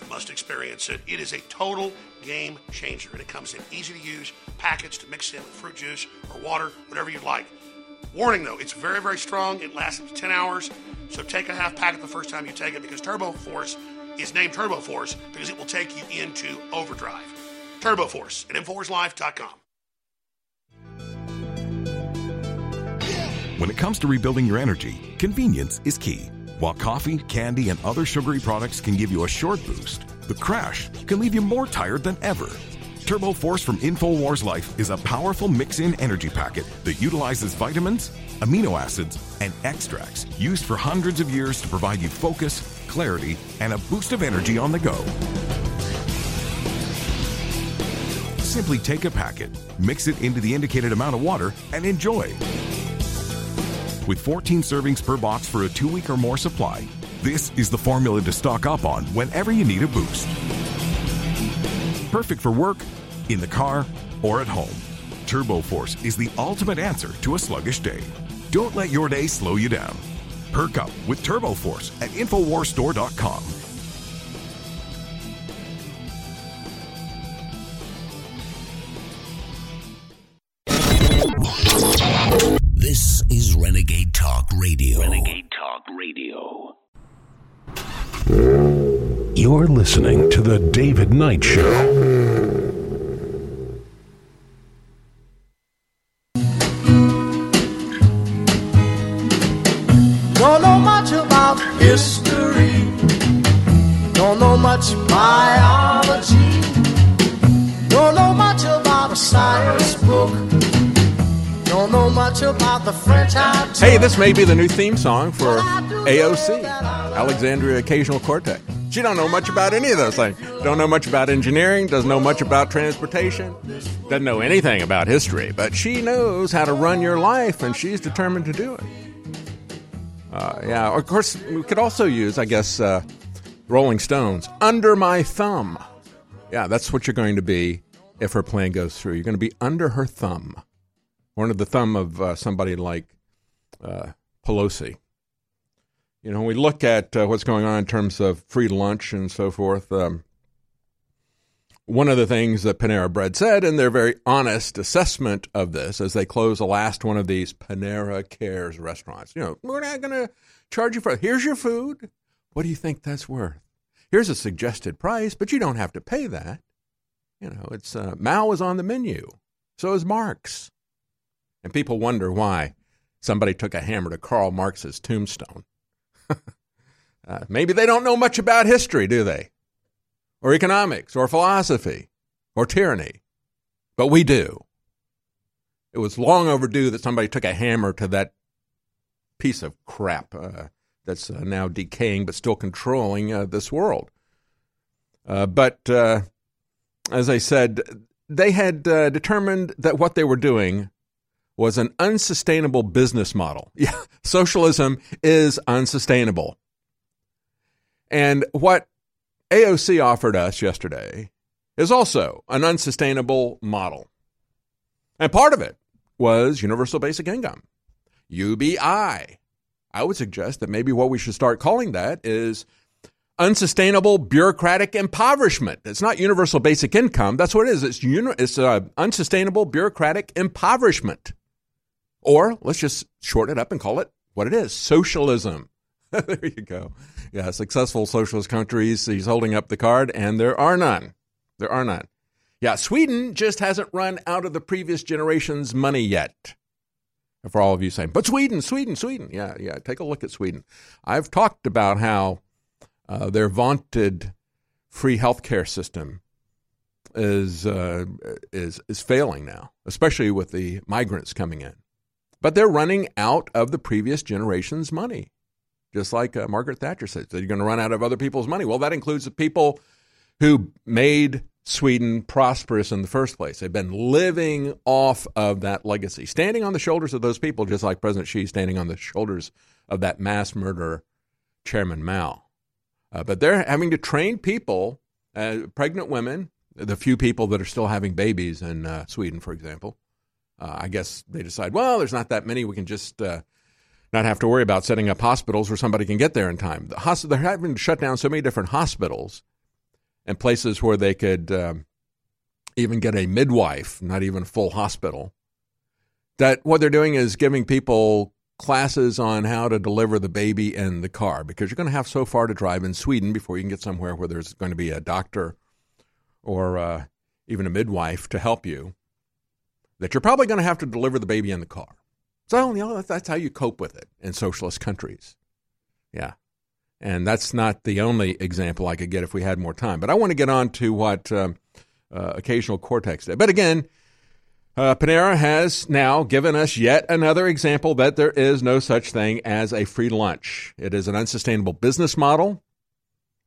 You must experience it. It is a total game changer, and it comes in easy to use packets to mix in with fruit juice or water, whatever you'd like. Warning though, it's very, very strong. It lasts up to 10 hours, so take a half packet the first time you take it because Turbo Force is named Turbo Force because it will take you into overdrive. Turbo Force at InfoWarsLife.com. When it comes to rebuilding your energy, convenience is key. While coffee, candy, and other sugary products can give you a short boost, the crash can leave you more tired than ever. Turbo Force from InfoWars Life is a powerful mix in energy packet that utilizes vitamins, amino acids, and extracts used for hundreds of years to provide you focus, clarity, and a boost of energy on the go. Simply take a packet, mix it into the indicated amount of water, and enjoy. With 14 servings per box for a two week or more supply, this is the formula to stock up on whenever you need a boost. Perfect for work, in the car, or at home. Turbo Force is the ultimate answer to a sluggish day. Don't let your day slow you down. Perk up with Turbo Force at InfoWarsStore.com. Renegade Talk Radio. Renegade Talk Radio. You're listening to The David Knight Show. Don't know much about history. Don't know much biology. Don't know much about a science book. Don't know much about the French. Hey, this may be the new theme song for AOC, Alexandria Occasional Quartet. She don't know much about any of those things. Don't know much about engineering, doesn't know much about transportation, doesn't know anything about history, but she knows how to run your life and she's determined to do it. Uh, yeah, of course, we could also use, I guess, uh, Rolling Stones, Under My Thumb. Yeah, that's what you're going to be if her plan goes through. You're going to be under her thumb, or under the thumb of uh, somebody like uh, Pelosi. You know, when we look at uh, what's going on in terms of free lunch and so forth, um, one of the things that Panera Bread said in their very honest assessment of this as they close the last one of these Panera Cares restaurants, you know, we're not going to charge you for it. Here's your food. What do you think that's worth? Here's a suggested price, but you don't have to pay that. You know, it's uh, Mao is on the menu. So is Marx. And people wonder why somebody took a hammer to Karl Marx's tombstone. [LAUGHS] uh, maybe they don't know much about history, do they? Or economics, or philosophy, or tyranny. But we do. It was long overdue that somebody took a hammer to that piece of crap, uh, that's uh, now decaying but still controlling uh, this world. Uh, but uh, as I said, they had determined that what they were doing was an unsustainable business model. [LAUGHS] Yeah, socialism is unsustainable. And what AOC offered us yesterday is also an unsustainable model. And part of it was universal basic income, UBI. I would suggest that maybe what we should start calling that is unsustainable bureaucratic impoverishment. It's not universal basic income. That's what it is. It's, uni- it's uh, unsustainable bureaucratic impoverishment. Or let's just shorten it up and call it what it is socialism. [LAUGHS] there you go. Yeah, successful socialist countries. He's holding up the card, and there are none. There are none. Yeah, Sweden just hasn't run out of the previous generation's money yet. For all of you saying, but Sweden, Sweden, Sweden. Yeah, yeah, take a look at Sweden. I've talked about how uh, their vaunted free healthcare system is uh, is is failing now, especially with the migrants coming in. But they're running out of the previous generation's money, just like uh, Margaret Thatcher said. You're going to run out of other people's money. Well, that includes the people who made Sweden prosperous in the first place. They've been living off of that legacy, standing on the shoulders of those people, just like President Xi standing on the shoulders of that mass murderer, Chairman Mao. Uh, but they're having to train people, uh, pregnant women, the few people that are still having babies in uh, Sweden, for example. Uh, I guess they decide, well, there's not that many. We can just uh, not have to worry about setting up hospitals where somebody can get there in time. The hosp- they're having to shut down so many different hospitals and places where they could um, even get a midwife, not even a full hospital. That what they're doing is giving people classes on how to deliver the baby in the car because you're going to have so far to drive in Sweden before you can get somewhere where there's going to be a doctor or uh, even a midwife to help you. That you're probably going to have to deliver the baby in the car. So you know that's how you cope with it in socialist countries. Yeah, and that's not the only example I could get if we had more time. But I want to get on to what um, uh, occasional cortex did. But again, uh, Panera has now given us yet another example that there is no such thing as a free lunch. It is an unsustainable business model,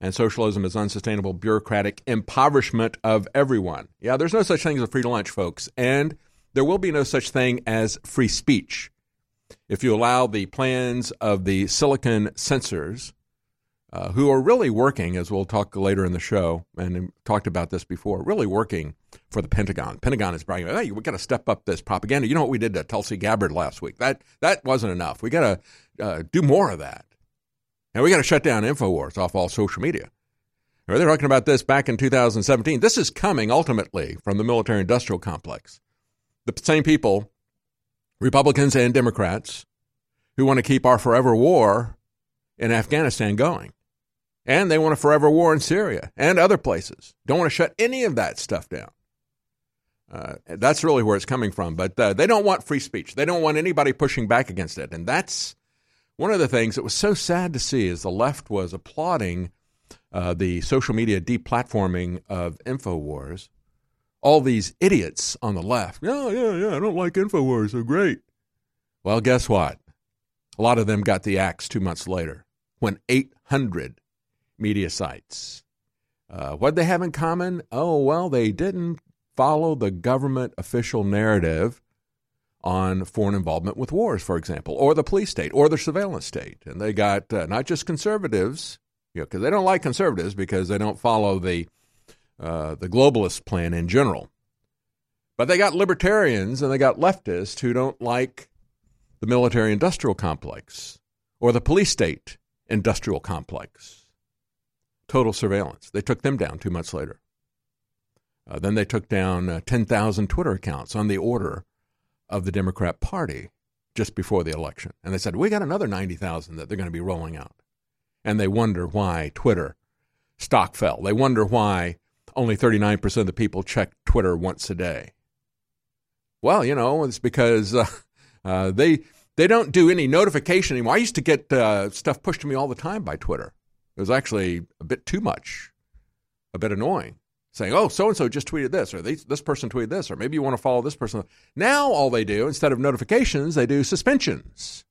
and socialism is unsustainable bureaucratic impoverishment of everyone. Yeah, there's no such thing as a free lunch, folks, and there will be no such thing as free speech. If you allow the plans of the silicon censors uh, who are really working, as we'll talk later in the show, and talked about this before, really working for the Pentagon. Pentagon is bragging, hey, we got to step up this propaganda. You know what we did to Tulsi Gabbard last week? That that wasn't enough. We got to uh, do more of that, and we got to shut down Infowars off all social media. They're talking about this back in 2017. This is coming ultimately from the military-industrial complex. The same people, Republicans and Democrats, who want to keep our forever war in Afghanistan going and they want a forever war in Syria and other places. Don't want to shut any of that stuff down. Uh, that's really where it's coming from. But uh, they don't want free speech. They don't want anybody pushing back against it. And that's one of the things that was so sad to see is the left was applauding uh, the social media deplatforming of Infowars. All these idiots on the left. Yeah, yeah, yeah. I don't like Infowars. They're great. Well, guess what? A lot of them got the axe two months later when 800 media sites. Uh, what they have in common? Oh, well, they didn't follow the government official narrative on foreign involvement with wars, for example, or the police state, or the surveillance state. And they got uh, not just conservatives, you know, because they don't like conservatives because they don't follow the uh, the globalist plan in general. But they got libertarians and they got leftists who don't like the military industrial complex or the police state industrial complex total surveillance. They took them down two months later. Uh, then they took down uh, 10,000 Twitter accounts on the order of the Democrat Party just before the election. And they said, we got another 90,000 that they're going to be rolling out. And they wonder why Twitter stock fell. They wonder why only 39% of the people check Twitter once a day. Well, you know, it's because [LAUGHS] uh, uh, they they don't do any notification anymore. I used to get uh, stuff pushed to me all the time by Twitter. It was actually a bit too much, a bit annoying. Saying, oh, so and so just tweeted this, or this person tweeted this, or maybe you want to follow this person. Now, all they do, instead of notifications, they do suspensions.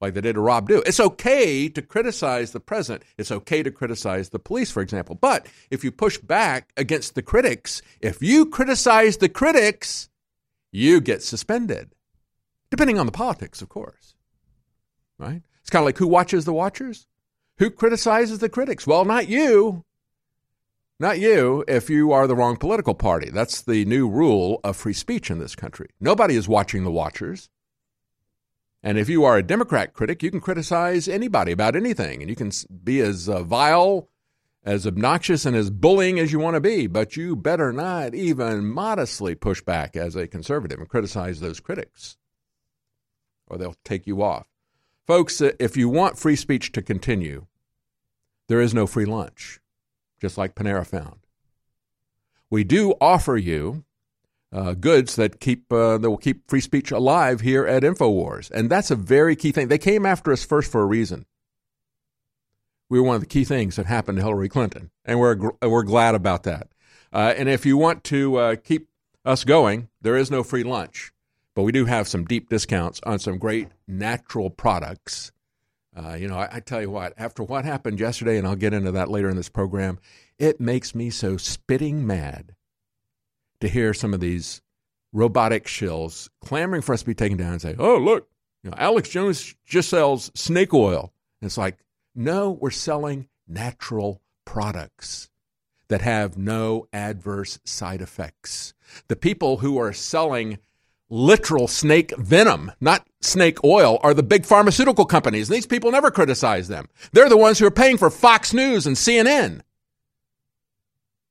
Like they did to Rob Dew. It's okay to criticize the president. It's okay to criticize the police, for example. But if you push back against the critics, if you criticize the critics, you get suspended, depending on the politics, of course. Right? It's kind of like who watches the watchers? Who criticizes the critics? Well, not you. Not you if you are the wrong political party. That's the new rule of free speech in this country. Nobody is watching the watchers. And if you are a Democrat critic, you can criticize anybody about anything, and you can be as uh, vile, as obnoxious, and as bullying as you want to be. But you better not even modestly push back as a conservative and criticize those critics, or they'll take you off. Folks, uh, if you want free speech to continue, there is no free lunch, just like Panera found. We do offer you uh, goods that keep uh, that will keep free speech alive here at Infowars, and that's a very key thing. They came after us first for a reason. We were one of the key things that happened to Hillary Clinton, and we're we're glad about that. Uh, and if you want to uh, keep us going, there is no free lunch, but we do have some deep discounts on some great natural products. Uh, you know, I, I tell you what, after what happened yesterday, and I'll get into that later in this program, it makes me so spitting mad to hear some of these robotic shills clamoring for us to be taken down and say, "Oh, look, you know, Alex Jones just sells snake oil." And it's like, no, we're selling natural products that have no adverse side effects. The people who are selling literal snake venom, not snake oil, are the big pharmaceutical companies. And these people never criticize them. They're the ones who are paying for Fox News and CNN.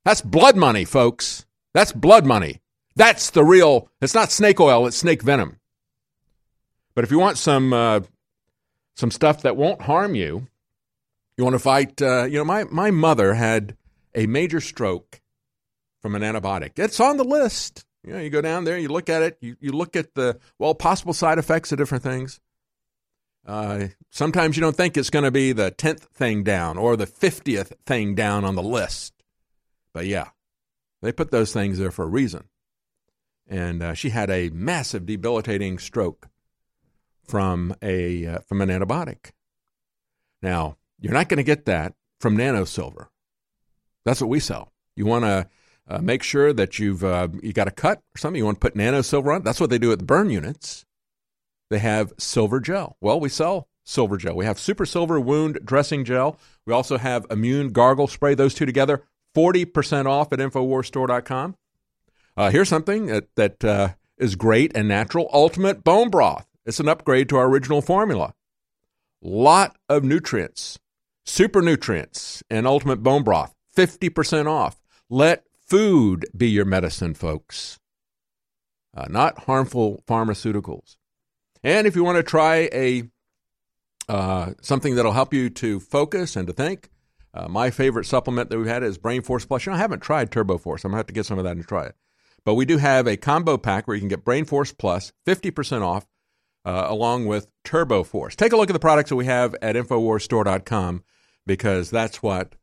That's blood money, folks. That's blood money. That's the real, it's not snake oil, it's snake venom. But if you want some, uh, some stuff that won't harm you, you want to fight, uh, you know, my, my mother had a major stroke from an antibiotic. It's on the list. You know, you go down there, you look at it, you, you look at the, well, possible side effects of different things. Uh, sometimes you don't think it's going to be the 10th thing down or the 50th thing down on the list. But yeah, they put those things there for a reason. And uh, she had a massive debilitating stroke from a uh, from an antibiotic. Now, you're not going to get that from nano silver. That's what we sell. You want to uh, make sure that you've uh, you got a cut or something. You want to put nano silver on. That's what they do at the burn units. They have silver gel. Well, we sell silver gel. We have super silver wound dressing gel. We also have immune gargle spray. Those two together 40% off at InfoWarsStore.com. Uh, here's something that, that uh, is great and natural Ultimate Bone Broth. It's an upgrade to our original formula. Lot of nutrients, super nutrients, and Ultimate Bone Broth. 50% off. Let food be your medicine, folks, uh, not harmful pharmaceuticals. And if you want to try a uh, something that'll help you to focus and to think, uh, my favorite supplement that we've had is Brain Force Plus. You know, I haven't tried Turbo Force. I'm going to have to get some of that and try it. But we do have a combo pack where you can get Brain Force Plus, 50% off, uh, along with Turbo Force. Take a look at the products that we have at InfoWarsStore.com because that's what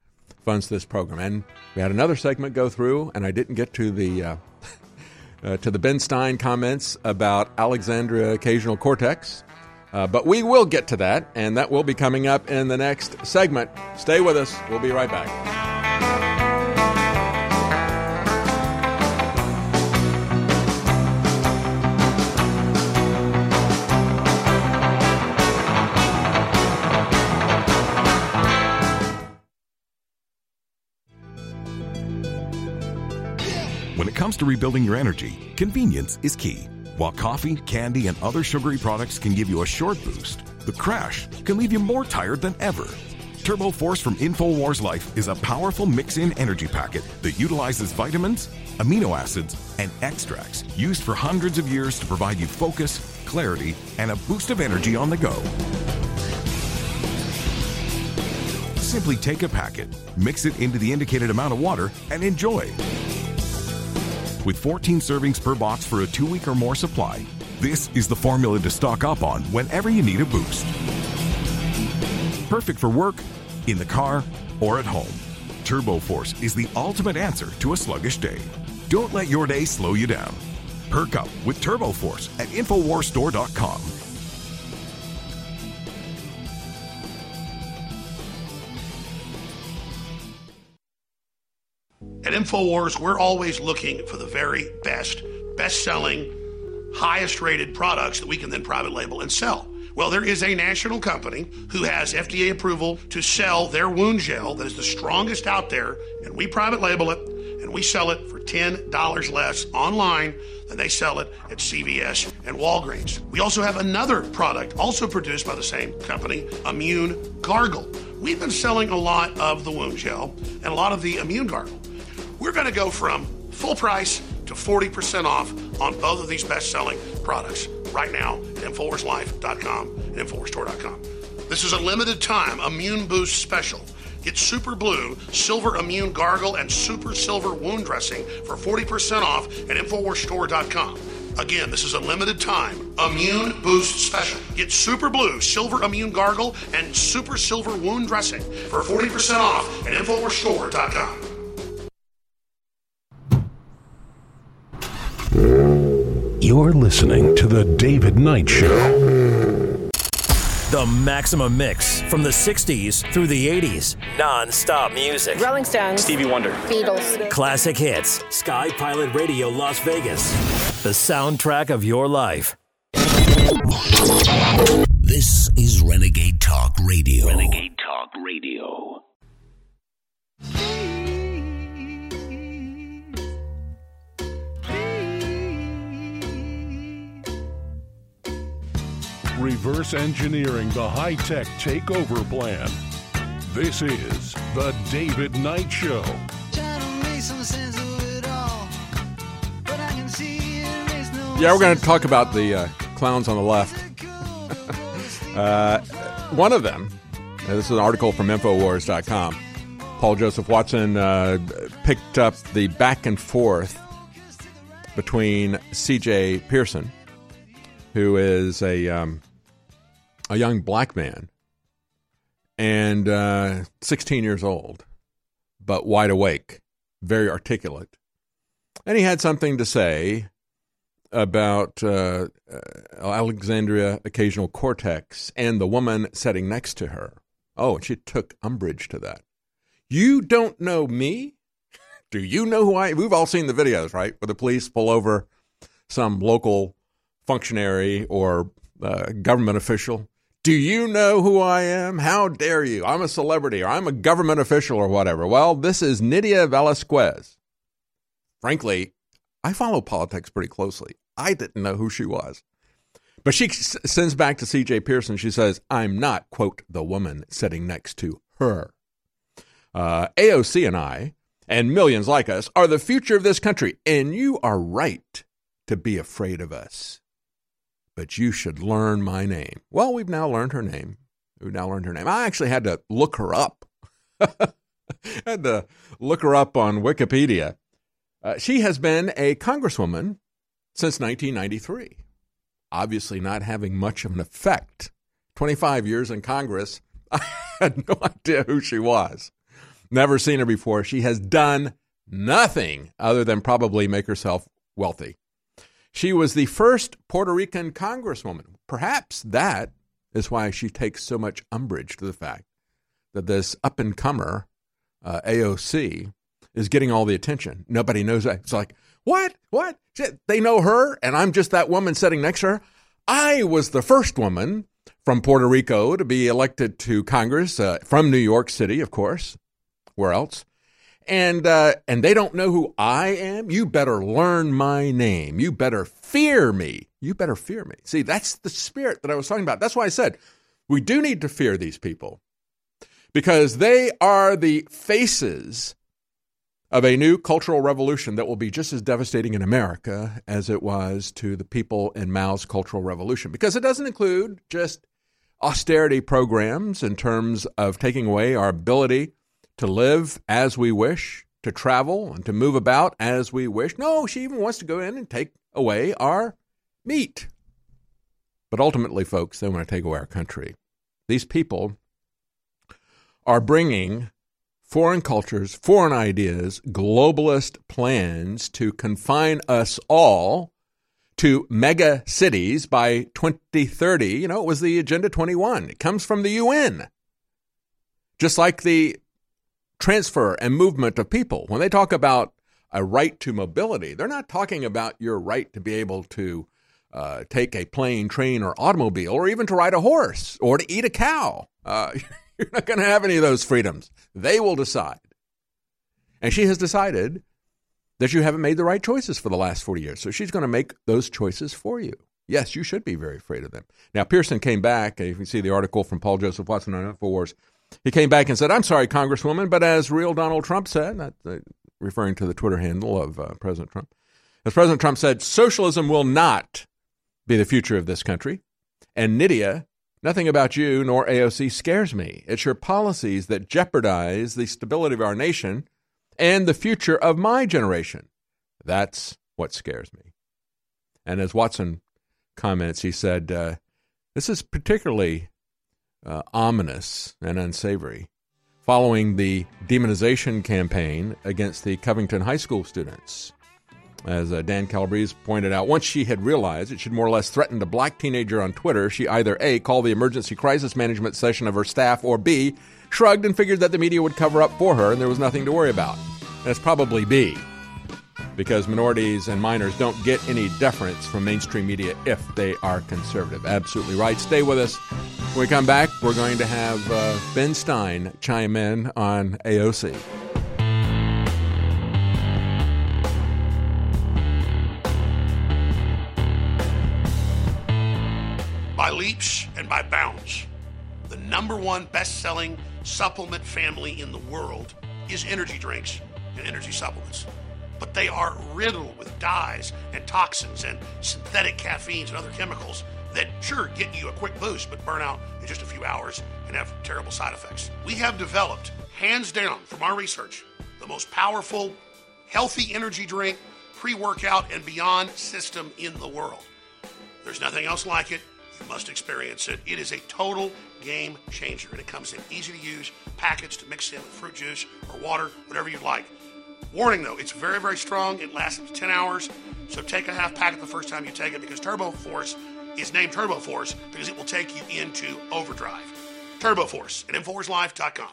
funds this program. And we had another segment go through, and I didn't get to the. Uh, [LAUGHS] uh, to the Ben Stein comments about Alexandria Occasional Cortex. Uh, but we will get to that, and that will be coming up in the next segment. Stay with us. We'll be right back. When it comes to rebuilding your energy, convenience is key. While coffee, candy, and other sugary products can give you a short boost, the crash can leave you more tired than ever. Turbo Force from InfoWars Life is a powerful mix in energy packet that utilizes vitamins, amino acids, and extracts used for hundreds of years to provide you focus, clarity, and a boost of energy on the go. Simply take a packet, mix it into the indicated amount of water, and enjoy. With 14 servings per box for a two week or more supply, this is the formula to stock up on whenever you need a boost. Perfect for work, in the car, or at home. Turbo Force is the ultimate answer to a sluggish day. Don't let your day slow you down. Perk up with Turbo Force at InfoWarsStore.com. At InfoWars, we're always looking for the very best, best selling, highest rated products that we can then private label and sell. Well, there is a national company who has FDA approval to sell their wound gel that is the strongest out there, and we private label it and we sell it for $10 less online than they sell it at CVS and Walgreens. We also have another product, also produced by the same company, Immune Gargle. We've been selling a lot of the wound gel and a lot of the Immune Gargle. We're going to go from full price to 40% off on both of these best selling products right now at InfoWarsLife.com and InfoWarsStore.com. This is a limited time Immune Boost special. Get Super Blue, Silver Immune Gargle, and Super Silver Wound Dressing for 40% off at InfoWarsStore.com. Again, this is a limited time Immune Boost Special. Get Super Blue, Silver Immune Gargle, and Super Silver Wound Dressing for 40% off at InfoWarsStore.com. You're listening to The David Knight Show. The Maximum Mix from the 60s through the 80s. Non stop music. Rolling Stones. Stevie Wonder. Beatles. Classic hits. Sky Pilot Radio Las Vegas. The soundtrack of your life. This is Renegade Talk Radio. Renegade Talk Radio. Reverse engineering the high tech takeover plan. This is The David Knight Show. Yeah, we're going to talk about the uh, clowns on the left. [LAUGHS] uh, one of them, uh, this is an article from Infowars.com. Paul Joseph Watson uh, picked up the back and forth between C.J. Pearson, who is a um, a young black man and uh, 16 years old, but wide awake, very articulate, and he had something to say about uh, uh, Alexandria Occasional Cortex and the woman sitting next to her. Oh, and she took umbrage to that. You don't know me? Do you know who I? am? We've all seen the videos, right? Where the police pull over some local functionary or uh, government official. Do you know who I am? How dare you? I'm a celebrity or I'm a government official or whatever. Well, this is Nydia Velasquez. Frankly, I follow politics pretty closely. I didn't know who she was. But she sends back to CJ Pearson. She says, I'm not, quote, the woman sitting next to her. Uh, AOC and I, and millions like us, are the future of this country. And you are right to be afraid of us. But you should learn my name. Well, we've now learned her name. We've now learned her name. I actually had to look her up. [LAUGHS] had to look her up on Wikipedia. Uh, she has been a congresswoman since 1993. Obviously, not having much of an effect. 25 years in Congress, [LAUGHS] I had no idea who she was. Never seen her before. She has done nothing other than probably make herself wealthy. She was the first Puerto Rican congresswoman. Perhaps that is why she takes so much umbrage to the fact that this up and comer uh, AOC is getting all the attention. Nobody knows that. It's like, what? What? They know her, and I'm just that woman sitting next to her. I was the first woman from Puerto Rico to be elected to Congress uh, from New York City, of course. Where else? And uh, and they don't know who I am. You better learn my name. You better fear me. You better fear me. See, that's the spirit that I was talking about. That's why I said we do need to fear these people because they are the faces of a new cultural revolution that will be just as devastating in America as it was to the people in Mao's Cultural Revolution. Because it doesn't include just austerity programs in terms of taking away our ability to live as we wish, to travel, and to move about as we wish. No, she even wants to go in and take away our meat. But ultimately, folks, they want to take away our country. These people are bringing foreign cultures, foreign ideas, globalist plans to confine us all to mega cities by 2030. You know, it was the Agenda 21. It comes from the UN. Just like the transfer and movement of people. When they talk about a right to mobility, they're not talking about your right to be able to uh, take a plane, train, or automobile, or even to ride a horse or to eat a cow. Uh, [LAUGHS] you're not going to have any of those freedoms. They will decide. And she has decided that you haven't made the right choices for the last 40 years. So she's going to make those choices for you. Yes, you should be very afraid of them. Now, Pearson came back. If you see the article from Paul Joseph Watson on InfoWars, he came back and said, I'm sorry, Congresswoman, but as real Donald Trump said, uh, referring to the Twitter handle of uh, President Trump, as President Trump said, socialism will not be the future of this country. And Nydia, nothing about you nor AOC scares me. It's your policies that jeopardize the stability of our nation and the future of my generation. That's what scares me. And as Watson comments, he said, uh, This is particularly uh, ominous and unsavory following the demonization campaign against the Covington High School students. As uh, Dan Calabrese pointed out, once she had realized it should more or less threaten a black teenager on Twitter, she either A, called the emergency crisis management session of her staff, or B, shrugged and figured that the media would cover up for her and there was nothing to worry about. That's probably B, because minorities and minors don't get any deference from mainstream media if they are conservative. Absolutely right. Stay with us. When we come back, we're going to have uh, Ben Stein chime in on AOC. by leaps and by bounds. The number one best selling supplement family in the world is energy drinks and energy supplements. But they are riddled with dyes and toxins and synthetic caffeines and other chemicals that sure get you a quick boost but burn out in just a few hours and have terrible side effects. We have developed, hands down from our research, the most powerful, healthy energy drink, pre workout, and beyond system in the world. There's nothing else like it. You must experience it. It is a total game changer, and it comes in easy to use packets to mix in with fruit juice or water, whatever you like. Warning though, it's very, very strong. It lasts up to 10 hours. So take a half packet the first time you take it because Turbo Force is named Turbo Force because it will take you into overdrive. Turbo Force at InfoWarsLife.com.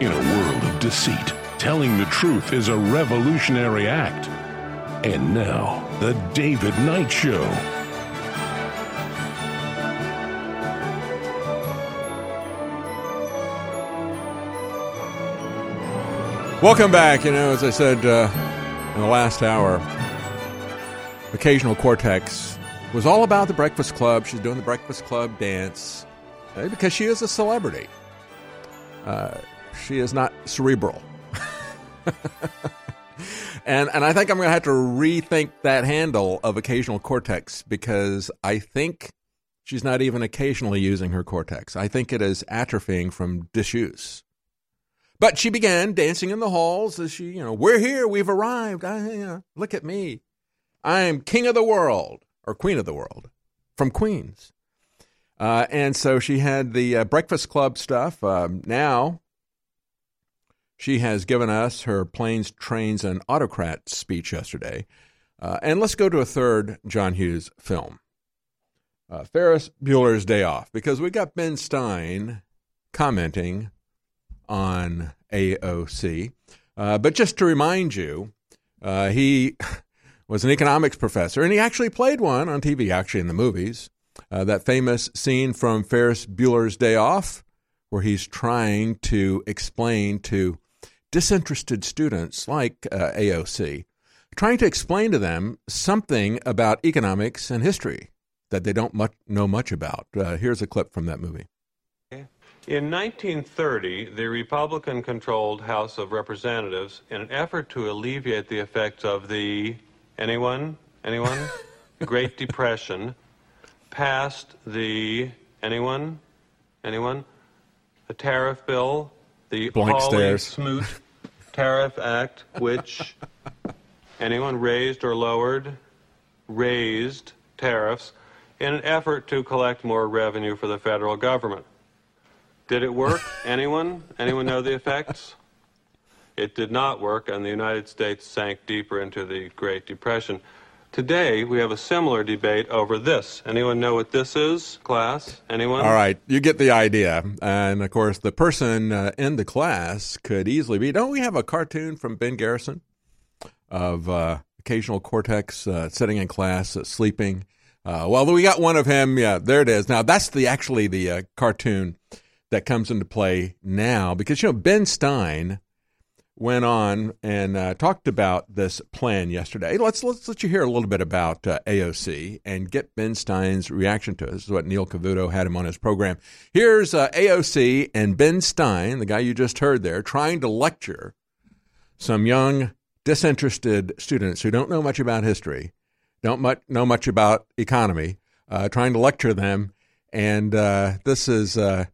In a world of deceit, telling the truth is a revolutionary act. And now, The David Knight Show. Welcome back. You know, as I said uh, in the last hour, Occasional Cortex was all about the Breakfast Club. She's doing the Breakfast Club dance uh, because she is a celebrity. Uh, she is not cerebral. [LAUGHS] and and I think I'm going to have to rethink that handle of occasional cortex because I think she's not even occasionally using her cortex. I think it is atrophying from disuse. But she began dancing in the halls as she, you know, we're here, we've arrived. I, you know, look at me. I'm king of the world or queen of the world from Queens. Uh, and so she had the uh, Breakfast Club stuff. Um, now she has given us her planes, trains, and autocrat speech yesterday. Uh, and let's go to a third John Hughes film uh, Ferris Bueller's Day Off, because we got Ben Stein commenting on AOC. Uh, but just to remind you, uh, he [LAUGHS] was an economics professor, and he actually played one on TV, actually in the movies. Uh, that famous scene from Ferris Bueller's Day Off, where he's trying to explain to disinterested students like uh, AOC, trying to explain to them something about economics and history that they don't much, know much about. Uh, here's a clip from that movie. In 1930, the Republican controlled House of Representatives, in an effort to alleviate the effects of the anyone, anyone, [LAUGHS] Great Depression, passed the anyone, anyone, the tariff bill, the Blank Hawley Smoot Tariff Act, which [LAUGHS] anyone raised or lowered, raised tariffs in an effort to collect more revenue for the federal government. Did it work? Anyone? Anyone know the effects? It did not work, and the United States sank deeper into the Great Depression. Today, we have a similar debate over this. Anyone know what this is, class? Anyone? All right, you get the idea. And of course, the person uh, in the class could easily be. Don't we have a cartoon from Ben Garrison of uh, occasional cortex uh, sitting in class, uh, sleeping? Uh, well, we got one of him. Yeah, there it is. Now that's the actually the uh, cartoon that comes into play now because you know Ben Stein went on and uh, talked about this plan yesterday. Let's let's let you hear a little bit about uh, AOC and get Ben Stein's reaction to it. This is what Neil Cavuto had him on his program. Here's uh, AOC and Ben Stein, the guy you just heard there, trying to lecture some young disinterested students who don't know much about history, don't much, know much about economy, uh, trying to lecture them. And uh, this is uh,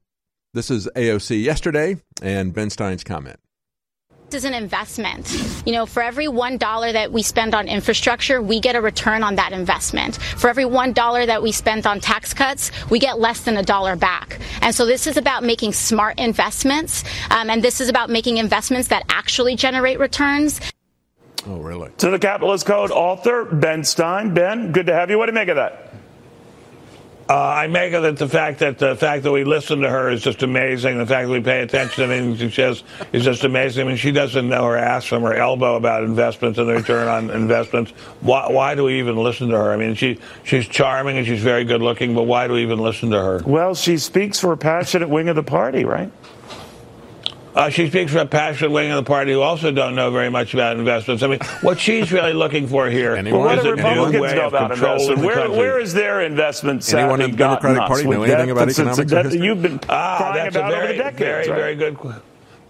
this is AOC yesterday and Ben Stein's comment is an investment. You know, for every one dollar that we spend on infrastructure, we get a return on that investment. For every one dollar that we spend on tax cuts, we get less than a dollar back. And so this is about making smart investments, um, and this is about making investments that actually generate returns. Oh, really? To the Capitalist Code author, Ben Stein. Ben, good to have you. What do you make of that? Uh, I make of it the fact that the fact that we listen to her is just amazing. The fact that we pay attention to anything she says is just amazing. I mean, she doesn't know her ass from her elbow about investments and the return on investments. Why, why do we even listen to her? I mean, she she's charming and she's very good looking, but why do we even listen to her? Well, she speaks for a passionate wing of the party, right? Uh, she speaks for a passionate wing of the party who also don't know very much about investments. I mean, what she's really looking for here [LAUGHS] well, what is do a Republicans know about investment? Where, where is their investment Anyone in the Democratic Party know anything about economics history? You've been Ah, crying that's about a very, over the decades, very, right? very good. qu-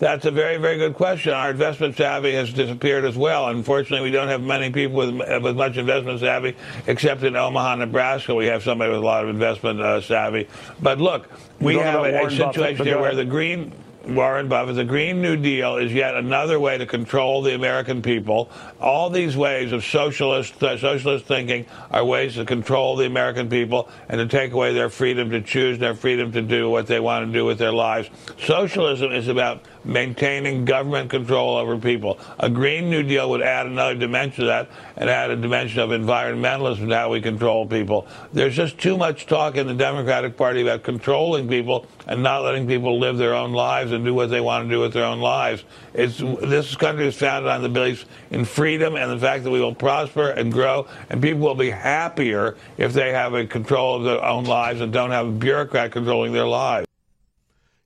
That's a very, very good question. Our investment savvy has disappeared as well. Unfortunately, we don't have many people with, with much investment savvy, except in Omaha, Nebraska. We have somebody with a lot of investment uh, savvy. But look, we have a, a situation here where the green Warren Buffett, the Green New Deal is yet another way to control the American people. All these ways of socialist uh, socialist thinking are ways to control the American people and to take away their freedom to choose, their freedom to do what they want to do with their lives. Socialism is about maintaining government control over people. A Green New Deal would add another dimension to that and add a dimension of environmentalism and how we control people. There's just too much talk in the Democratic Party about controlling people and not letting people live their own lives and do what they want to do with their own lives. It's, this country is founded on the belief in freedom and the fact that we will prosper and grow, and people will be happier if they have a control of their own lives and don't have a bureaucrat controlling their lives.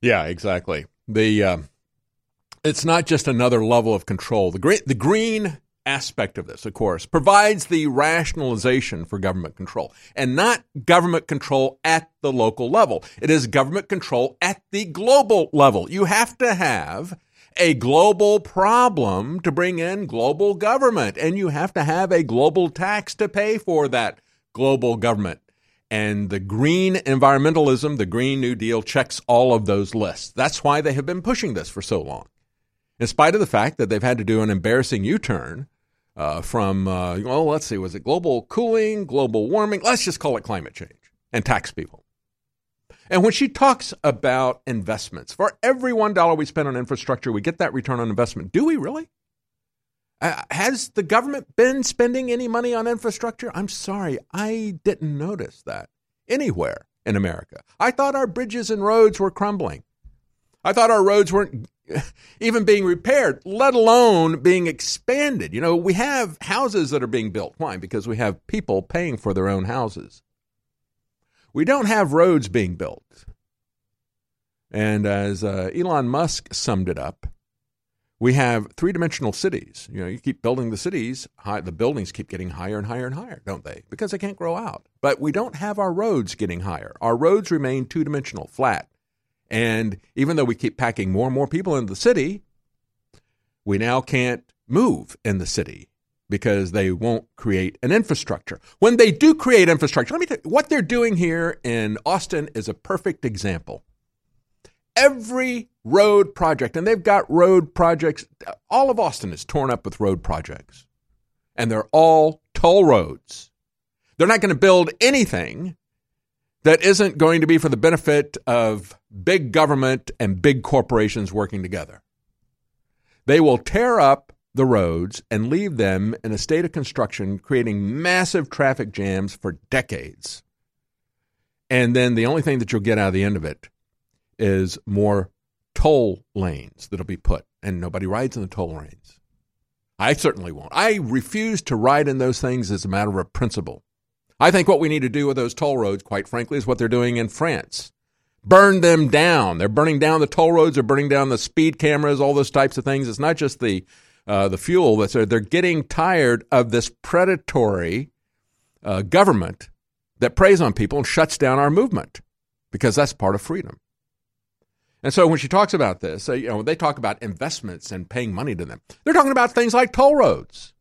Yeah, exactly. The um, it's not just another level of control. The green, the green aspect of this, of course, provides the rationalization for government control, and not government control at the local level. It is government control at the global level. You have to have a global problem to bring in global government, and you have to have a global tax to pay for that global government. And the green environmentalism, the Green New Deal checks all of those lists. That's why they have been pushing this for so long. In spite of the fact that they've had to do an embarrassing U turn uh, from, uh, well, let's see, was it global cooling, global warming? Let's just call it climate change and tax people. And when she talks about investments, for every $1 we spend on infrastructure, we get that return on investment. Do we really? Uh, has the government been spending any money on infrastructure? I'm sorry, I didn't notice that anywhere in America. I thought our bridges and roads were crumbling. I thought our roads weren't [LAUGHS] even being repaired, let alone being expanded. You know, we have houses that are being built. Why? Because we have people paying for their own houses. We don't have roads being built. And as uh, Elon Musk summed it up, we have three dimensional cities. You know, you keep building the cities, high, the buildings keep getting higher and higher and higher, don't they? Because they can't grow out. But we don't have our roads getting higher. Our roads remain two dimensional, flat. And even though we keep packing more and more people into the city, we now can't move in the city because they won't create an infrastructure. When they do create infrastructure, let me tell you, what they're doing here in Austin is a perfect example. Every road project, and they've got road projects, all of Austin is torn up with road projects, and they're all toll roads. They're not going to build anything that isn't going to be for the benefit of big government and big corporations working together. They will tear up the roads and leave them in a state of construction, creating massive traffic jams for decades. And then the only thing that you'll get out of the end of it is more toll lanes that'll be put, and nobody rides in the toll lanes. I certainly won't. I refuse to ride in those things as a matter of principle. I think what we need to do with those toll roads, quite frankly, is what they're doing in France. Burn them down. They're burning down the toll roads. They're burning down the speed cameras. All those types of things. It's not just the uh, the fuel. That's they're getting tired of this predatory uh, government that preys on people and shuts down our movement because that's part of freedom. And so when she talks about this, uh, you know, they talk about investments and paying money to them. They're talking about things like toll roads.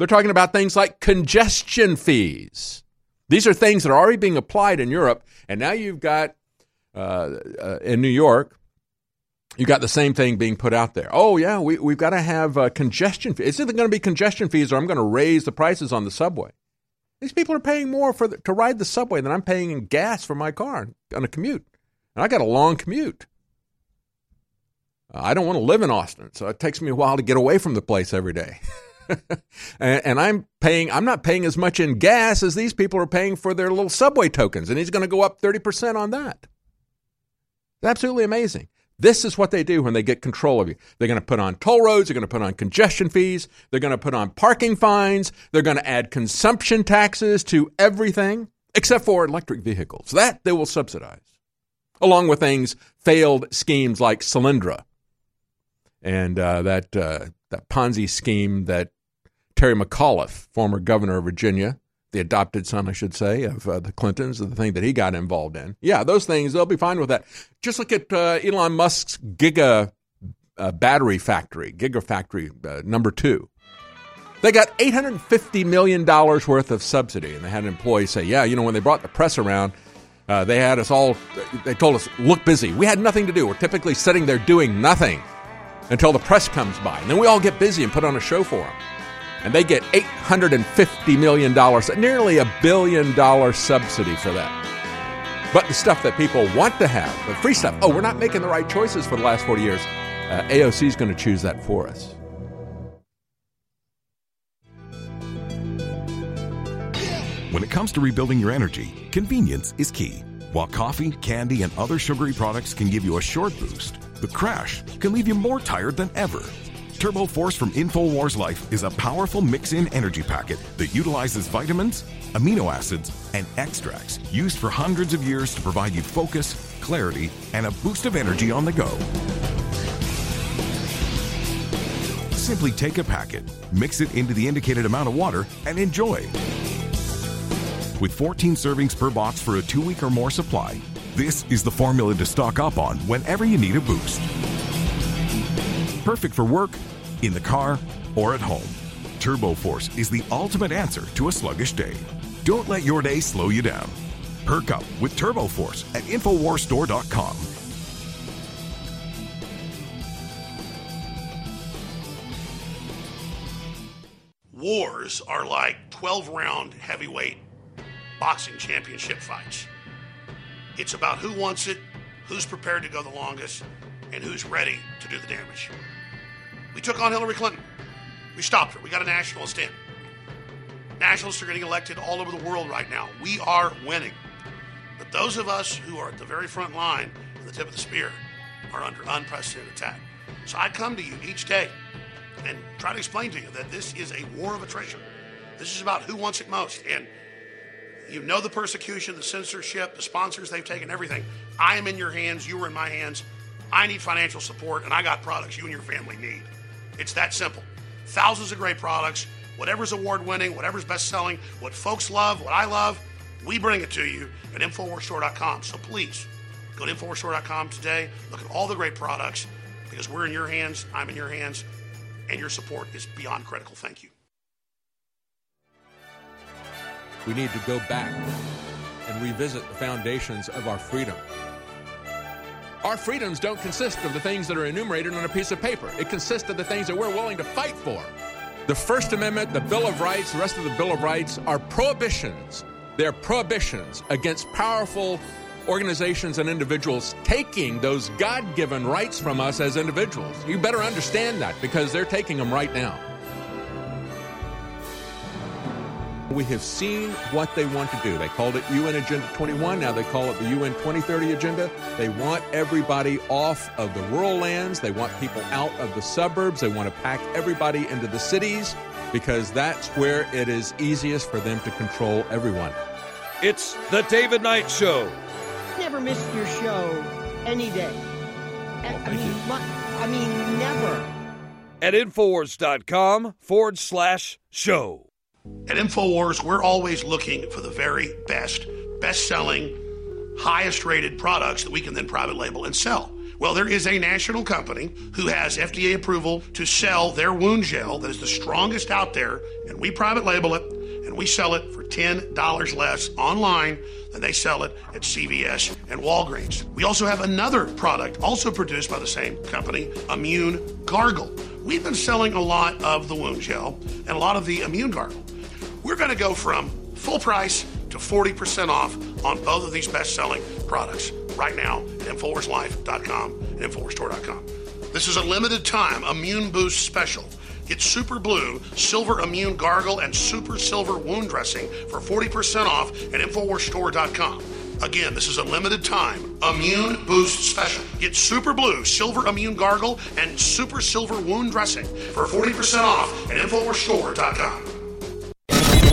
They're talking about things like congestion fees. These are things that are already being applied in Europe, and now you've got uh, uh, in New York, you got the same thing being put out there. Oh yeah, we we've got to have uh, congestion fees. It's either going to be congestion fees or I'm going to raise the prices on the subway. These people are paying more for the, to ride the subway than I'm paying in gas for my car on a commute, and I got a long commute. I don't want to live in Austin, so it takes me a while to get away from the place every day. [LAUGHS] [LAUGHS] and, I'm paying, I'm not paying as much in gas as these people are paying for their little subway tokens, and he's going to go up 30% on that. It's absolutely amazing. This is what they do when they get control of you. They're going to put on toll roads, they're going to put on congestion fees, they're going to put on parking fines, they're going to add consumption taxes to everything except for electric vehicles. That they will subsidize, along with things, failed schemes like Solyndra and uh, that, uh, that Ponzi scheme that Terry McAuliffe, former governor of Virginia, the adopted son, I should say, of uh, the Clintons, the thing that he got involved in. Yeah, those things, they'll be fine with that. Just look at uh, Elon Musk's Giga uh, battery factory, Gigafactory uh, number two. They got $850 million worth of subsidy. And they had an employee say, yeah, you know, when they brought the press around, uh, they had us all, they told us, look busy. We had nothing to do. We're typically sitting there doing nothing until the press comes by. And then we all get busy and put on a show for them and they get $850 million, nearly a billion dollar subsidy for that. But the stuff that people want to have, the free stuff, oh, we're not making the right choices for the last 40 years. Uh, AOC is going to choose that for us. When it comes to rebuilding your energy, convenience is key. While coffee, candy, and other sugary products can give you a short boost, the crash can leave you more tired than ever. Turbo Force from InfoWars Life is a powerful mix in energy packet that utilizes vitamins, amino acids, and extracts used for hundreds of years to provide you focus, clarity, and a boost of energy on the go. Simply take a packet, mix it into the indicated amount of water, and enjoy. With 14 servings per box for a two week or more supply, this is the formula to stock up on whenever you need a boost. Perfect for work, in the car, or at home. Turbo Force is the ultimate answer to a sluggish day. Don't let your day slow you down. Perk up with Turbo Force at InfoWarsStore.com. Wars are like 12 round heavyweight boxing championship fights. It's about who wants it, who's prepared to go the longest, and who's ready to do the damage. We took on Hillary Clinton. We stopped her. We got a nationalist in. Nationalists are getting elected all over the world right now. We are winning. But those of us who are at the very front line, at the tip of the spear, are under unprecedented attack. So I come to you each day and try to explain to you that this is a war of attrition. This is about who wants it most. And you know the persecution, the censorship, the sponsors they've taken, everything. I am in your hands. You are in my hands. I need financial support, and I got products you and your family need. It's that simple. Thousands of great products, whatever's award winning, whatever's best selling, what folks love, what I love, we bring it to you at InfoWarsStore.com. So please go to InfoWarsStore.com today. Look at all the great products because we're in your hands, I'm in your hands, and your support is beyond critical. Thank you. We need to go back and revisit the foundations of our freedom. Our freedoms don't consist of the things that are enumerated on a piece of paper. It consists of the things that we're willing to fight for. The First Amendment, the Bill of Rights, the rest of the Bill of Rights are prohibitions. They're prohibitions against powerful organizations and individuals taking those God given rights from us as individuals. You better understand that because they're taking them right now. We have seen what they want to do. They called it UN Agenda 21. Now they call it the UN 2030 Agenda. They want everybody off of the rural lands. They want people out of the suburbs. They want to pack everybody into the cities because that's where it is easiest for them to control everyone. It's the David Knight Show. Never miss your show any day. Oh, I, I mean, mu- I mean, never. At Infowars.com forward slash show. At InfoWars, we're always looking for the very best, best selling, highest rated products that we can then private label and sell. Well, there is a national company who has FDA approval to sell their wound gel that is the strongest out there, and we private label it and we sell it for $10 less online than they sell it at CVS and Walgreens. We also have another product, also produced by the same company, Immune Gargle. We've been selling a lot of the wound gel and a lot of the Immune Gargle. We're going to go from full price to 40% off on both of these best selling products right now at InfoWarsLife.com and InfoWarsStore.com. This is a limited time Immune Boost special. Get Super Blue, Silver Immune Gargle, and Super Silver Wound Dressing for 40% off at InfoWarsStore.com. Again, this is a limited time Immune Boost special. Get Super Blue, Silver Immune Gargle, and Super Silver Wound Dressing for 40% off at InfoWarsStore.com.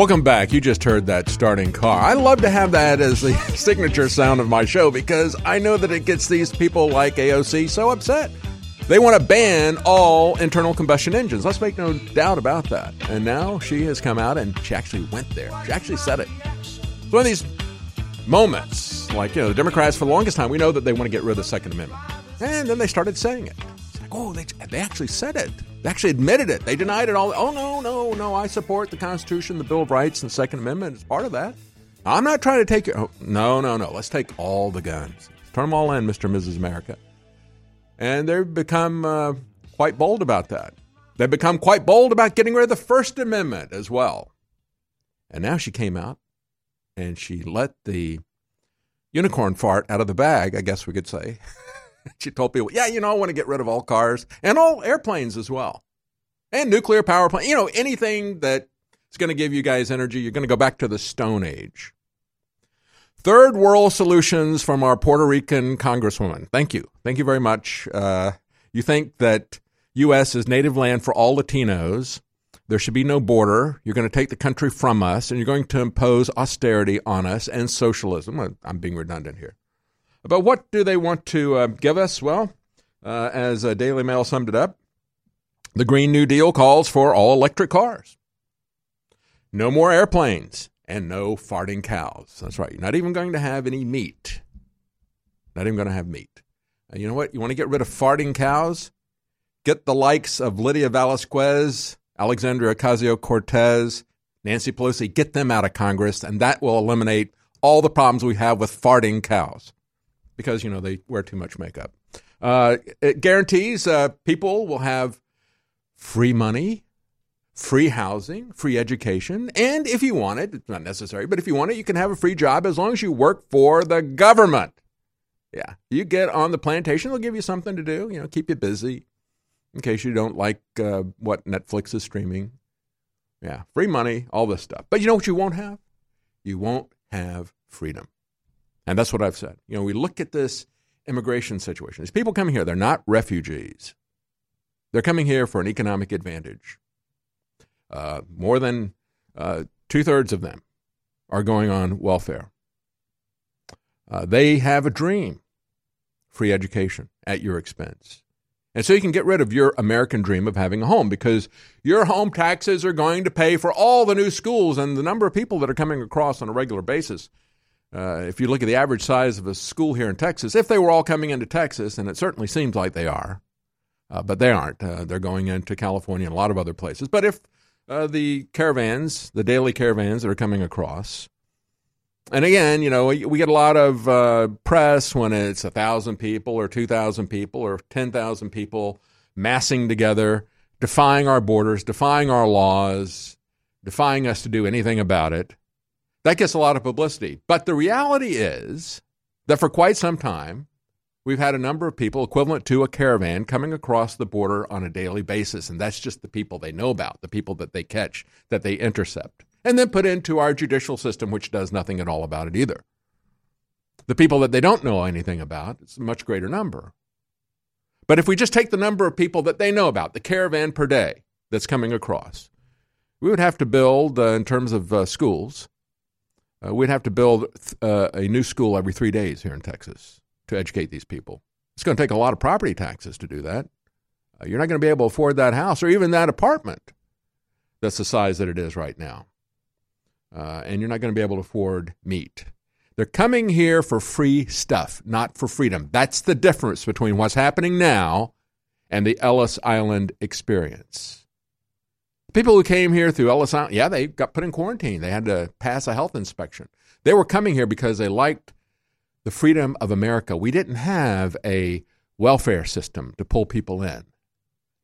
Welcome back. You just heard that starting car. I love to have that as the [LAUGHS] signature sound of my show because I know that it gets these people like AOC so upset. They want to ban all internal combustion engines. Let's make no doubt about that. And now she has come out and she actually went there. She actually said it. It's one of these moments, like, you know, the Democrats for the longest time, we know that they want to get rid of the Second Amendment. And then they started saying it. It's oh, they, they actually said it. They actually admitted it. They denied it all. Oh, no, no, no. I support the Constitution, the Bill of Rights, and the Second Amendment as part of that. I'm not trying to take your. Oh, no, no, no. Let's take all the guns. Turn them all in, Mr. and Mrs. America. And they've become uh, quite bold about that. They've become quite bold about getting rid of the First Amendment as well. And now she came out and she let the unicorn fart out of the bag, I guess we could say. [LAUGHS] [LAUGHS] she told people, yeah, you know, I want to get rid of all cars and all airplanes as well. And nuclear power plant, you know, anything that is going to give you guys energy, you're going to go back to the Stone Age. Third world solutions from our Puerto Rican congresswoman. Thank you. Thank you very much. Uh, you think that U.S. is native land for all Latinos. There should be no border. You're going to take the country from us and you're going to impose austerity on us and socialism. I'm being redundant here. But what do they want to uh, give us? Well, uh, as uh, Daily Mail summed it up, the Green New Deal calls for all electric cars, no more airplanes, and no farting cows. That's right. You're not even going to have any meat. Not even going to have meat. And you know what? You want to get rid of farting cows? Get the likes of Lydia Velasquez, Alexandria Ocasio Cortez, Nancy Pelosi, get them out of Congress, and that will eliminate all the problems we have with farting cows because, you know, they wear too much makeup. Uh, it guarantees uh, people will have free money, free housing, free education, and if you want it, it's not necessary, but if you want it, you can have a free job as long as you work for the government. Yeah, you get on the plantation, they'll give you something to do, you know, keep you busy in case you don't like uh, what Netflix is streaming. Yeah, free money, all this stuff. But you know what you won't have? You won't have freedom. And that's what I've said. You know, we look at this immigration situation. These people coming here, they're not refugees. They're coming here for an economic advantage. Uh, more than uh, two thirds of them are going on welfare. Uh, they have a dream free education at your expense. And so you can get rid of your American dream of having a home because your home taxes are going to pay for all the new schools and the number of people that are coming across on a regular basis. Uh, if you look at the average size of a school here in Texas, if they were all coming into Texas, and it certainly seems like they are, uh, but they aren't. Uh, they're going into California and a lot of other places. But if uh, the caravans, the daily caravans that are coming across, and again, you know, we, get a lot of uh, press when it's a thousand people or two thousand people or ten thousand people massing together, defying our borders, defying our laws, defying us to do anything about it. That gets a lot of publicity. But the reality is that for quite some time, we've had a number of people equivalent to a caravan coming across the border on a daily basis. And that's just the people they know about, the people that they catch, that they intercept, and then put into our judicial system, which does nothing at all about it either. The people that they don't know anything about, it's a much greater number. But if we just take the number of people that they know about, the caravan per day that's coming across, we would have to build, uh, in terms of uh, schools, uh, we'd have to build uh, a new school every three days here in Texas to educate these people. It's going to take a lot of property taxes to do that. Uh, you're not going to be able to afford that house or even that apartment that's the size that it is right now. Uh, and you're not going to be able to afford meat. They're coming here for free stuff, not for freedom. That's the difference between what's happening now and the Ellis Island experience. People who came here through Ellis Island, yeah, they got put in quarantine. They had to pass a health inspection. They were coming here because they liked the freedom of America. We didn't have a welfare system to pull people in.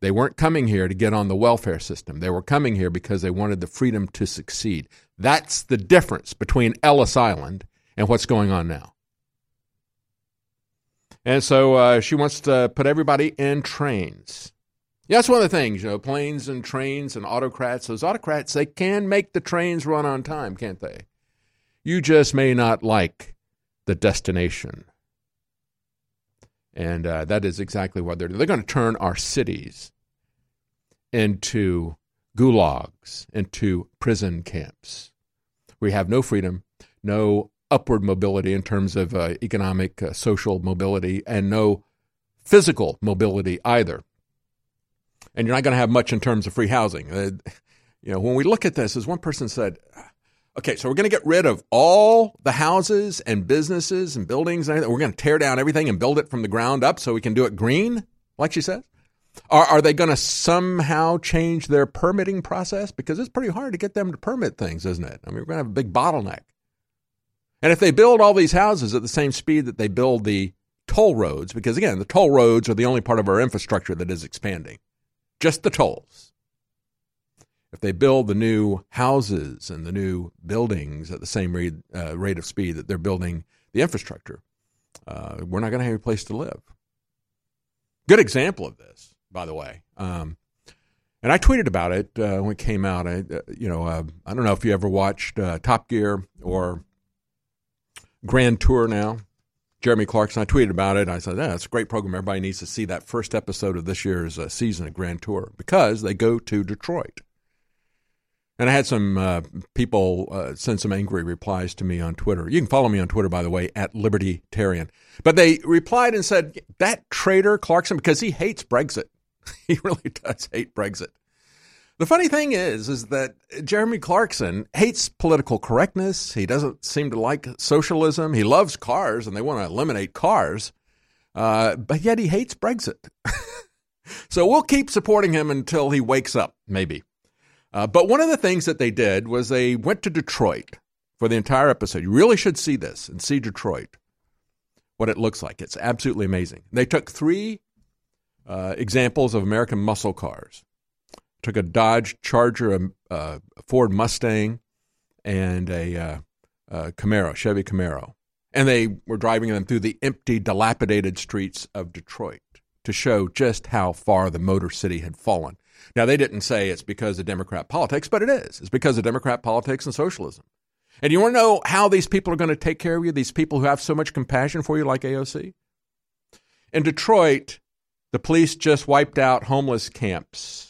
They weren't coming here to get on the welfare system. They were coming here because they wanted the freedom to succeed. That's the difference between Ellis Island and what's going on now. And so uh, she wants to put everybody in trains. Yeah, that's one of the things, you know, planes and trains and autocrats. Those autocrats, they can make the trains run on time, can't they? You just may not like the destination. And uh, that is exactly what they're doing. They're going to turn our cities into gulags, into prison camps. We have no freedom, no upward mobility in terms of uh, economic, uh, social mobility, and no physical mobility either and you're not going to have much in terms of free housing. Uh, you know, when we look at this, as one person said, okay, so we're going to get rid of all the houses and businesses and buildings and. We're going to tear down everything and build it from the ground up so we can do it green, like she says. Are, are they going to somehow change their permitting process? Because it's pretty hard to get them to permit things, isn't it? I mean, we're going to have a big bottleneck. And if they build all these houses at the same speed that they build the toll roads, because again, the toll roads are the only part of our infrastructure that is expanding just the tolls. If they build the new houses and the new buildings at the same rate, uh, rate of speed that they're building the infrastructure, uh, we're not going to have a place to live. Good example of this, by the way. Um, and I tweeted about it uh, when it came out. I, uh, you know, uh, I don't know if you ever watched uh, Top Gear or Grand Tour now. Jeremy Clarkson. I tweeted about it. I said, yeah, it's a great program. Everybody needs to see that first episode of this year's uh, season of Grand Tour because they go to Detroit. And I had some uh, people uh, send some angry replies to me on Twitter. You can follow me on Twitter, by the way, at Libertarian. But they replied and said, that traitor Clarkson, because he hates Brexit. [LAUGHS] he really does hate Brexit. The funny thing is, is that Jeremy Clarkson hates political correctness. He doesn't seem to like socialism. He loves cars, and they want to eliminate cars, uh, but yet he hates Brexit. [LAUGHS] so we'll keep supporting him until he wakes up, maybe. Uh, but one of the things that they did was they went to Detroit for the entire episode. You really should see this and see Detroit, what it looks like. It's absolutely amazing. They took three uh, examples of American muscle cars took a Dodge Charger, a, a Ford Mustang, and a, uh, a Camaro, Chevy Camaro. And they were driving them through the empty, dilapidated streets of Detroit to show just how far the Motor City had fallen. Now, they didn't say it's because of Democrat politics, but it is. It's because of Democrat politics and socialism. And you want to know how these people are going to take care of you, these people who have so much compassion for you, like AOC? In Detroit, the police just wiped out homeless camps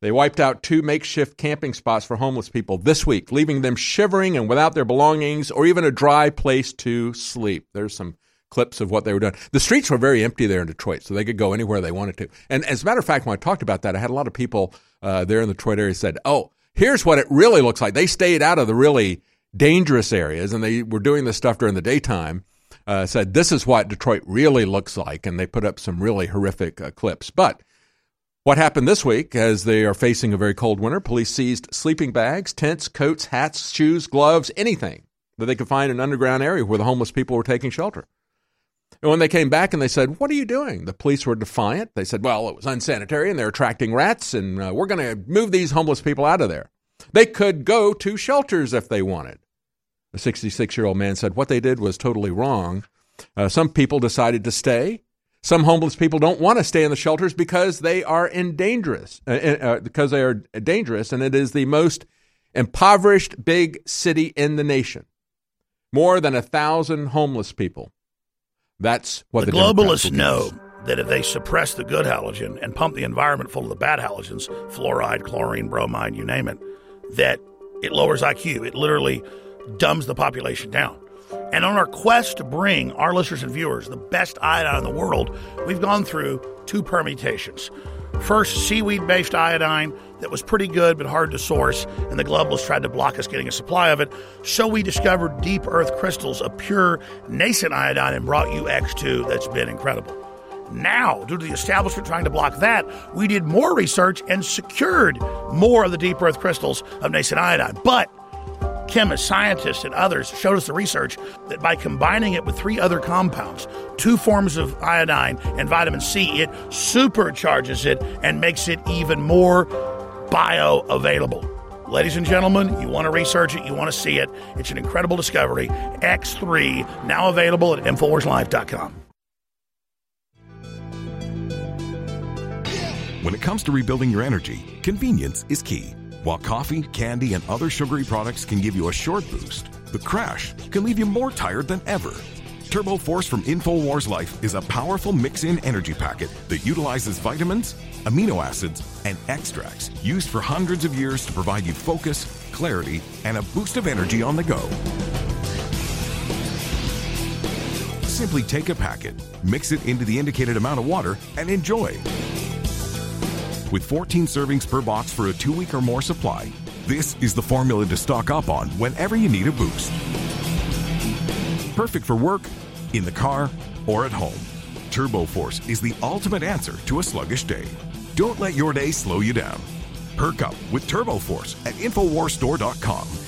they wiped out two makeshift camping spots for homeless people this week, leaving them shivering and without their belongings or even a dry place to sleep. There's some clips of what they were doing. The streets were very empty there in Detroit, so they could go anywhere they wanted to. And as a matter of fact, when I talked about that, I had a lot of people uh, there in the Detroit area said, "Oh, here's what it really looks like." They stayed out of the really dangerous areas, and they were doing this stuff during the daytime, uh, said this is what Detroit really looks like, and they put up some really horrific uh, clips. But what happened this week, as they are facing a very cold winter, police seized sleeping bags, tents, coats, hats, shoes, gloves, anything that they could find in an underground area where the homeless people were taking shelter. And when they came back and they said, What are you doing? The police were defiant. They said, Well, it was unsanitary and they're attracting rats, and uh, we're going to move these homeless people out of there. They could go to shelters if they wanted. The 66 year old man said what they did was totally wrong. Uh, some people decided to stay. Some homeless people don't want to stay in the shelters because they are in dangerous, uh, uh, because they are dangerous, and it is the most impoverished big city in the nation. More than a thousand homeless people. That's what the, the globalists know that if they suppress the good halogen and pump the environment full of the bad halogens, fluoride, chlorine, bromide, you name it, that it lowers IQ. It literally dumbs the population down. And on our quest to bring our listeners and viewers the best iodine in the world, we've gone through two permutations. First, seaweed based iodine that was pretty good but hard to source, and the globalists tried to block us getting a supply of it. So we discovered deep earth crystals of pure nascent iodine and brought you X2 that's been incredible. Now, due to the establishment trying to block that, we did more research and secured more of the deep earth crystals of nascent iodine. But chemists, scientists, and others showed us the research that by combining it with three other compounds, two forms of iodine and vitamin C, it supercharges it and makes it even more bioavailable. Ladies and gentlemen, you want to research it, you want to see it. It's an incredible discovery. X3, now available at InfoWarsLife.com. When it comes to rebuilding your energy, convenience is key. While coffee, candy, and other sugary products can give you a short boost, the crash can leave you more tired than ever. Turbo Force from InfoWars Life is a powerful mix in energy packet that utilizes vitamins, amino acids, and extracts used for hundreds of years to provide you focus, clarity, and a boost of energy on the go. Simply take a packet, mix it into the indicated amount of water, and enjoy. With 14 servings per box for a two week or more supply, this is the formula to stock up on whenever you need a boost. Perfect for work, in the car, or at home. Turbo Force is the ultimate answer to a sluggish day. Don't let your day slow you down. Perk up with Turbo Force at InfoWarsStore.com.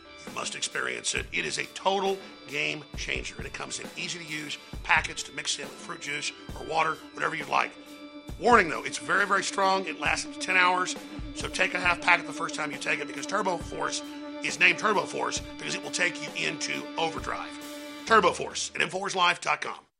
Must experience it. It is a total game changer, and it comes in easy to use packets to mix in with fruit juice or water, whatever you'd like. Warning though, it's very, very strong. It lasts up to 10 hours, so take a half packet the first time you take it because Turbo Force is named Turbo Force because it will take you into overdrive. Turbo Force at InfoWarsLife.com.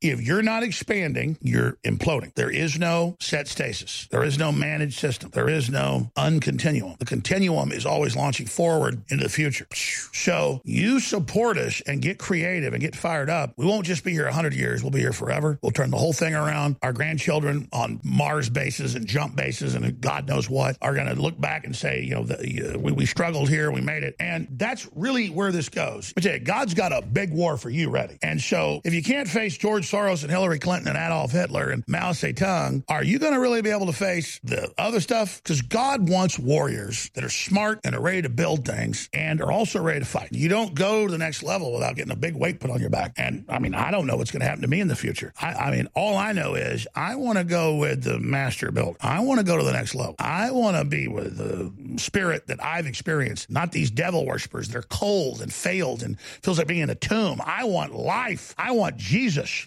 If you're not expanding, you're imploding. There is no set stasis. There is no managed system. There is no uncontinuum. The continuum is always launching forward into the future. So you support us and get creative and get fired up. We won't just be here 100 years. We'll be here forever. We'll turn the whole thing around. Our grandchildren on Mars bases and jump bases and God knows what are going to look back and say, you know, the, uh, we, we struggled here. We made it. And that's really where this goes. But God's got a big war for you ready. And so if you can't face George Soros and Hillary Clinton and Adolf Hitler and Mao Zedong, are you going to really be able to face the other stuff? Because God wants warriors that are smart and are ready to build things and are also ready to fight. You don't go to the next level without getting a big weight put on your back. And I mean, I don't know what's going to happen to me in the future. I, I mean, all I know is I want to go with the master build. I want to go to the next level. I want to be with the spirit that I've experienced, not these devil worshippers. They're cold and failed and feels like being in a tomb. I want life. I want Jesus.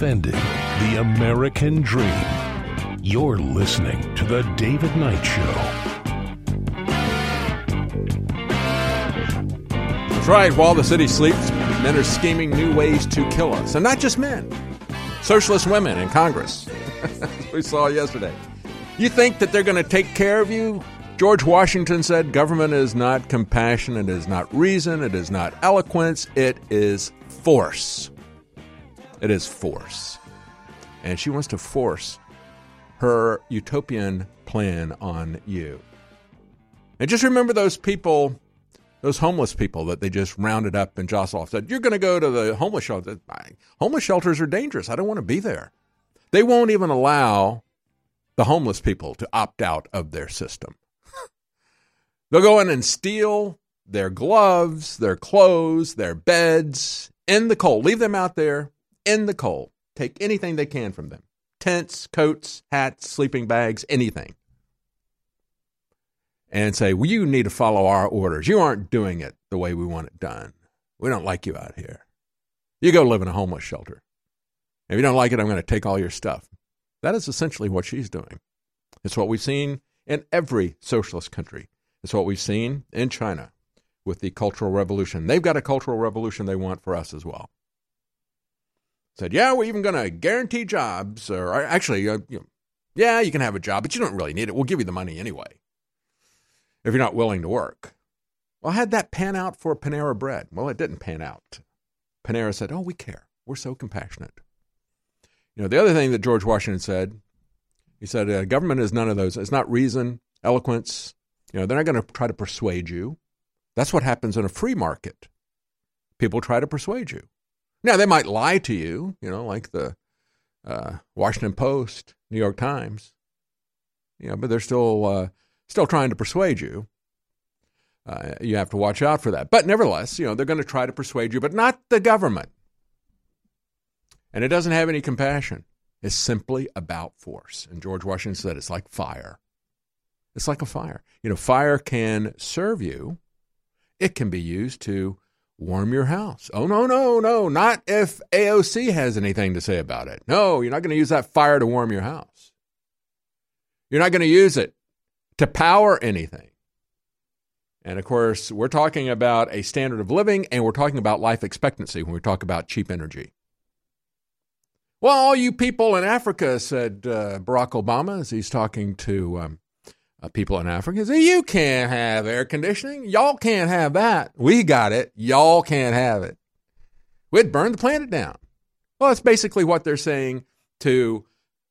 The American dream. You're listening to The David Knight Show. That's right. While the city sleeps, men are scheming new ways to kill us. And not just men, socialist women in Congress. [LAUGHS] We saw yesterday. You think that they're going to take care of you? George Washington said government is not compassion, it is not reason, it is not eloquence, it is force. It is force. And she wants to force her utopian plan on you. And just remember those people, those homeless people that they just rounded up and jostled off. Said, You're going to go to the homeless shelter. Homeless shelters are dangerous. I don't want to be there. They won't even allow the homeless people to opt out of their system. [LAUGHS] They'll go in and steal their gloves, their clothes, their beds in the cold. Leave them out there in the cold. Take anything they can from them tents, coats, hats, sleeping bags, anything. And say, well, you need to follow our orders. You aren't doing it the way we want it done. We don't like you out here. You go live in a homeless shelter. If you don't like it, I'm going to take all your stuff. That is essentially what she's doing. It's what we've seen in every socialist country. It's what we've seen in China with the Cultural Revolution. They've got a cultural revolution they want for us as well. Said, yeah, we're even going to guarantee jobs, or actually, uh, you know, yeah, you can have a job, but you don't really need it. We'll give you the money anyway if you're not willing to work. Well, had that pan out for Panera Bread? Well, it didn't pan out. Panera said, oh, we care. We're so compassionate. You know, the other thing that George Washington said, he said, uh, government is none of those. It's not reason, eloquence. You know, they're not going to try to persuade you. That's what happens in a free market. People try to persuade you. Now, they might lie to you, you know, like the uh, Washington Post, New York Times. You know, but they're still uh, still trying to persuade you. Uh, you have to watch out for that. But nevertheless, you know, they're going to try to persuade you, but not the government. And it doesn't have any compassion. It's simply about force. And George Washington said it's like fire. It's like a fire. You know, fire can serve you. It can be used to warm your house. Oh, no, no, no. Not if AOC has anything to say about it. No, you're not going to use that fire to warm your house. You're not going to use it to power anything. And of course, we're talking about a standard of living and we're talking about life expectancy when we talk about cheap energy. Well, all you people in Africa, said uh, Barack Obama as he's talking to um, uh, people in Africa, said, You can't have air conditioning. Y'all can't have that. We got it. Y'all can't have it. We'd burn the planet down. Well, that's basically what they're saying to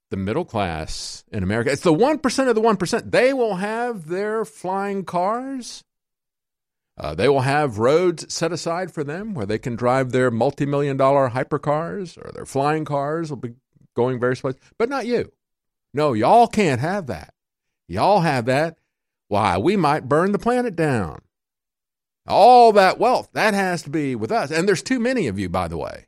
the middle class in America. It's the 1% of the 1%. They will have their flying cars. Uh, they will have roads set aside for them where they can drive their multi million dollar hypercars or their flying cars will be going various places, but not you. No, y'all can't have that. Y'all have that. Why, we might burn the planet down. All that wealth, that has to be with us. And there's too many of you, by the way.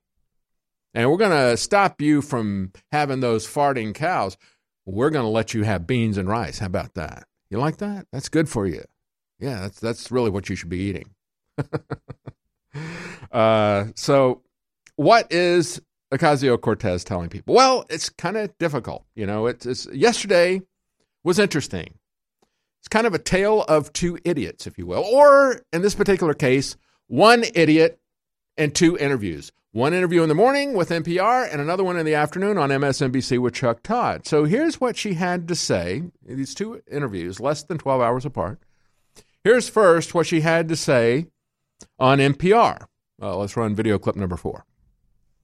And we're going to stop you from having those farting cows. We're going to let you have beans and rice. How about that? You like that? That's good for you. Yeah, that's that's really what you should be eating. [LAUGHS] uh, so, what is Ocasio Cortez telling people? Well, it's kind of difficult. You know, it's, it's yesterday was interesting. It's kind of a tale of two idiots, if you will, or in this particular case, one idiot and two interviews. One interview in the morning with NPR and another one in the afternoon on MSNBC with Chuck Todd. So here's what she had to say. in These two interviews, less than 12 hours apart. Here's first what she had to say on NPR. Let's run video clip number four.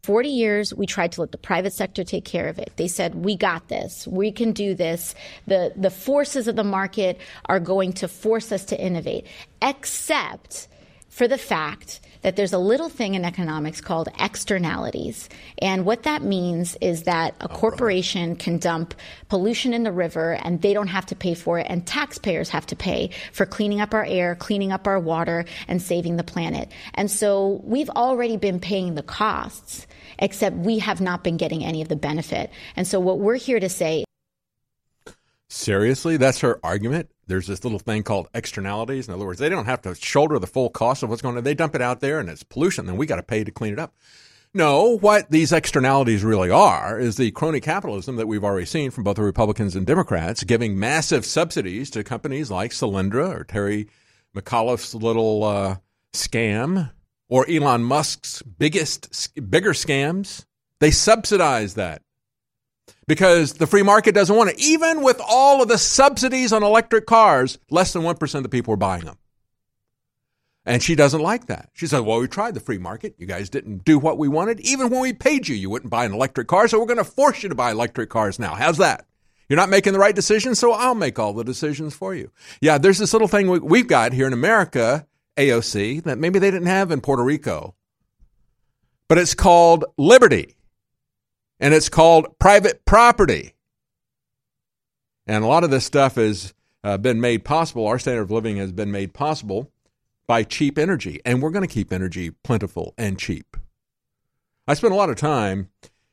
40 years, we tried to let the private sector take care of it. They said, we got this. We can do this. The, the forces of the market are going to force us to innovate. Except for the fact that there's a little thing in economics called externalities. And what that means is that a oh, corporation can dump pollution in the river and they don't have to pay for it, and taxpayers have to pay for cleaning up our air, cleaning up our water, and saving the planet. And so we've already been paying the costs, except we have not been getting any of the benefit. And so what we're here to say Seriously, that's her argument. There's this little thing called externalities. In other words, they don't have to shoulder the full cost of what's going on. They dump it out there and it's pollution, then we got to pay to clean it up. No, what these externalities really are is the crony capitalism that we've already seen from both the Republicans and Democrats giving massive subsidies to companies like Solyndra or Terry McAuliffe's little uh, scam or Elon Musk's biggest, bigger scams. They subsidize that because the free market doesn't want it. Even with all of the subsidies on electric cars, less than 1% of the people are buying them. And she doesn't like that. She said, Well, we tried the free market. You guys didn't do what we wanted. Even when we paid you, you wouldn't buy an electric car. So we're going to force you to buy electric cars now. How's that? You're not making the right decisions, so I'll make all the decisions for you. Yeah, there's this little thing we've got here in America, AOC, that maybe they didn't have in Puerto Rico. But it's called liberty and it's called private property. And a lot of this stuff has uh, been made possible. Our standard of living has been made possible by cheap energy, and we're going to keep energy plentiful and cheap. I spent a lot of time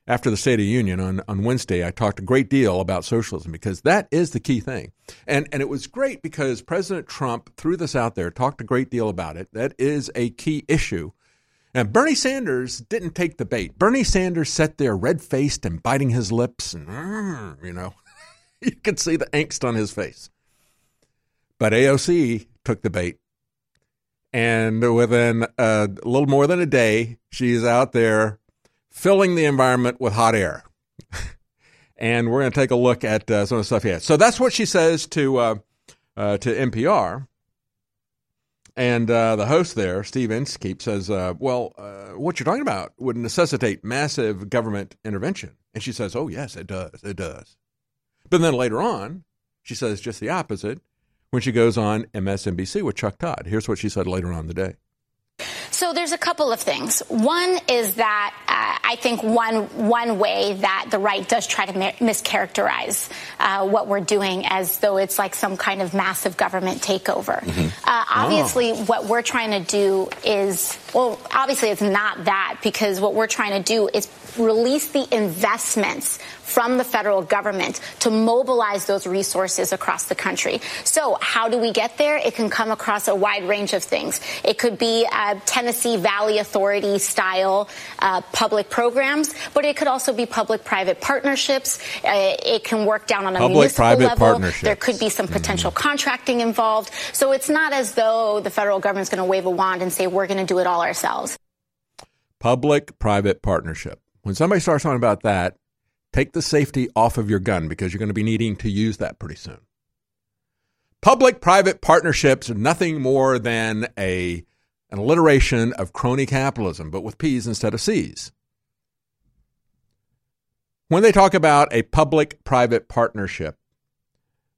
after the State of Union on, on Wednesday. I talked a great deal about socialism because that is the key thing. And, and it was great because President Trump threw this out there, talked a great deal about it. That is a key issue and Bernie Sanders didn't take the bait. Bernie Sanders sat there red faced and biting his lips, and, you know, [LAUGHS] you could see the angst on his face. But AOC took the bait. And within a little more than a day, she's out there filling the environment with hot air. [LAUGHS] and we're going to take a look at uh, some of the stuff he has. So that's what she says to uh, uh, to NPR. And uh, the host there, Steve Inskeep, says, uh, Well, uh, what you're talking about would necessitate massive government intervention. And she says, Oh, yes, it does. It does. But then later on, she says just the opposite when she goes on MSNBC with Chuck Todd. Here's what she said later on the day. So there's a couple of things. One is that uh, I think one one way that the right does try to mischaracterize uh, what we're doing as though it's like some kind of massive government takeover. Mm-hmm. Uh, obviously, oh. what we're trying to do is well, obviously it's not that because what we're trying to do is release the investments from the federal government to mobilize those resources across the country. So how do we get there? It can come across a wide range of things. It could be uh, Tennessee Valley Authority style uh, public programs, but it could also be public-private partnerships. Uh, it can work down on a public, municipal level. There could be some potential mm-hmm. contracting involved. So it's not as though the federal government's going to wave a wand and say we're going to do it all ourselves. Public-private partnership. When somebody starts talking about that, take the safety off of your gun because you're going to be needing to use that pretty soon. Public private partnerships are nothing more than a, an alliteration of crony capitalism, but with P's instead of C's. When they talk about a public private partnership,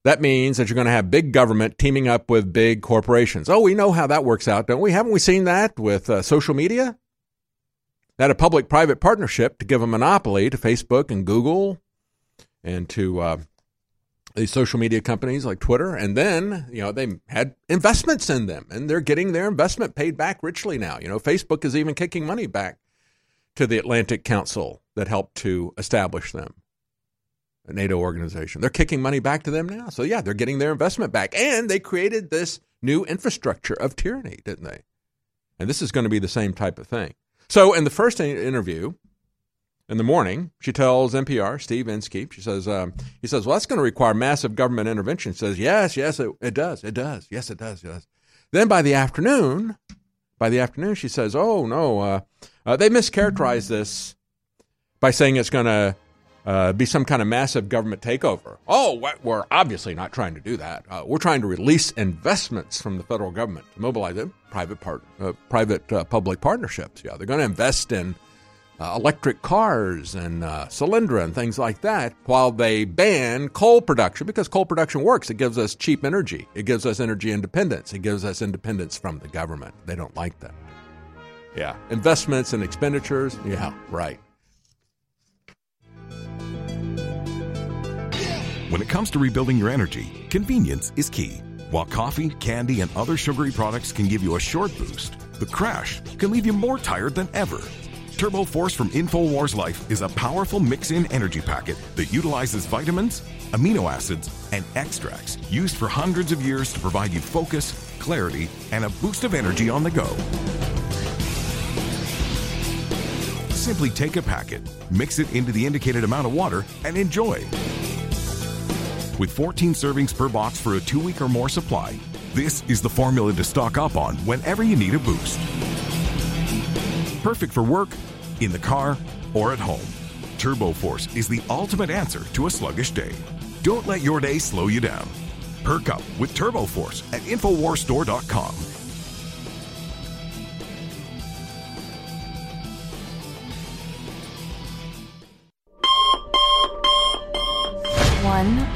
that means that you're going to have big government teaming up with big corporations. Oh, we know how that works out, don't we? Haven't we seen that with uh, social media? That a public private partnership to give a monopoly to Facebook and Google and to uh, these social media companies like Twitter. And then, you know, they had investments in them and they're getting their investment paid back richly now. You know, Facebook is even kicking money back to the Atlantic Council that helped to establish them, a NATO organization. They're kicking money back to them now. So, yeah, they're getting their investment back. And they created this new infrastructure of tyranny, didn't they? And this is going to be the same type of thing. So in the first interview in the morning, she tells NPR, Steve Inskeep, she says, um, he says, well, that's going to require massive government intervention. She says, yes, yes, it, it does. It does. Yes, it does. Yes. Then by the afternoon, by the afternoon, she says, oh, no, uh, uh, they mischaracterized this by saying it's going to uh, be some kind of massive government takeover. Oh, we're obviously not trying to do that. Uh, we're trying to release investments from the federal government to mobilize them, private part, uh, private uh, public partnerships. Yeah, they're going to invest in uh, electric cars and uh, Solyndra and things like that, while they ban coal production because coal production works. It gives us cheap energy. It gives us energy independence. It gives us independence from the government. They don't like that. Yeah. Investments and expenditures. Yeah, right. When it comes to rebuilding your energy, convenience is key. While coffee, candy, and other sugary products can give you a short boost, the crash can leave you more tired than ever. Turbo Force from InfoWars Life is a powerful mix in energy packet that utilizes vitamins, amino acids, and extracts used for hundreds of years to provide you focus, clarity, and a boost of energy on the go. Simply take a packet, mix it into the indicated amount of water, and enjoy. With 14 servings per box for a two week or more supply, this is the formula to stock up on whenever you need a boost. Perfect for work, in the car, or at home. Turbo Force is the ultimate answer to a sluggish day. Don't let your day slow you down. Perk up with Turbo Force at InfoWarsStore.com. One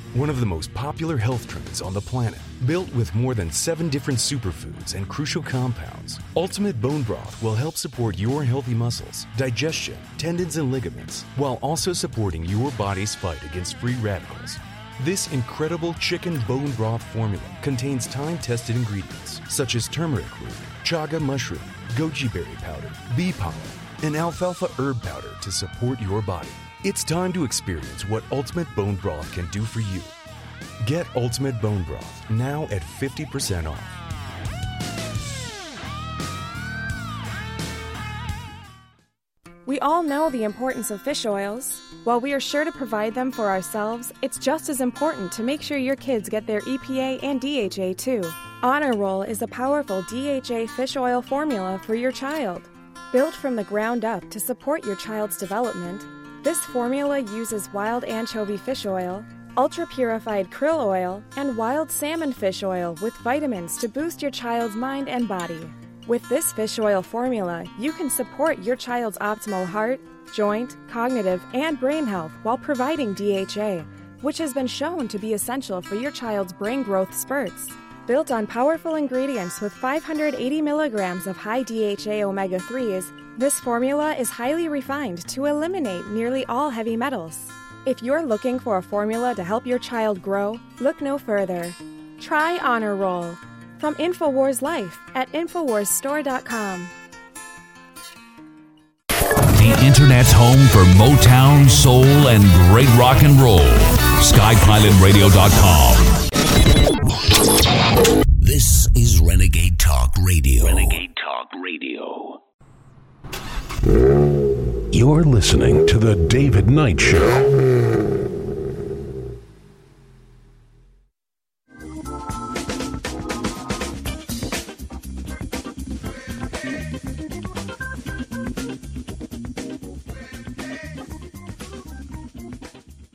one of the most popular health trends on the planet. Built with more than seven different superfoods and crucial compounds, Ultimate Bone Broth will help support your healthy muscles, digestion, tendons, and ligaments, while also supporting your body's fight against free radicals. This incredible chicken bone broth formula contains time tested ingredients such as turmeric root, chaga mushroom, goji berry powder, bee pollen, and alfalfa herb powder to support your body. It's time to experience what Ultimate Bone Broth can do for you. Get Ultimate Bone Broth now at 50% off. We all know the importance of fish oils. While we are sure to provide them for ourselves, it's just as important to make sure your kids get their EPA and DHA too. Honor Roll is a powerful DHA fish oil formula for your child. Built from the ground up to support your child's development, this formula uses wild anchovy fish oil, ultra purified krill oil, and wild salmon fish oil with vitamins to boost your child's mind and body. With this fish oil formula, you can support your child's optimal heart, joint, cognitive, and brain health while providing DHA, which has been shown to be essential for your child's brain growth spurts. Built on powerful ingredients with 580 milligrams of high DHA omega 3s, this formula is highly refined to eliminate nearly all heavy metals. If you're looking for a formula to help your child grow, look no further. Try Honor Roll from InfoWars Life at InfoWarsStore.com. The Internet's home for Motown, soul, and great rock and roll. SkyPilotRadio.com. This is Renegade Talk Radio. Renegade Talk Radio. You're listening to The David Knight Show.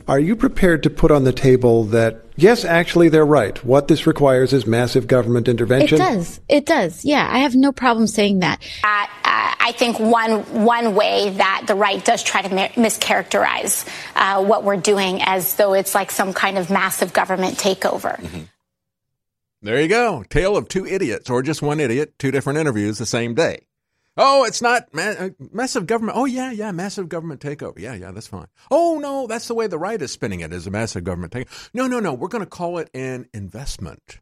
Are you prepared to put on the table that Yes, actually, they're right. What this requires is massive government intervention. It does. It does. Yeah, I have no problem saying that. Uh, uh, I think one one way that the right does try to mi- mischaracterize uh, what we're doing as though it's like some kind of massive government takeover. There you go. Tale of two idiots, or just one idiot, two different interviews the same day. Oh, it's not ma- uh, massive government. Oh, yeah, yeah, massive government takeover. Yeah, yeah, that's fine. Oh, no, that's the way the right is spinning it as a massive government takeover. No, no, no, we're going to call it an investment.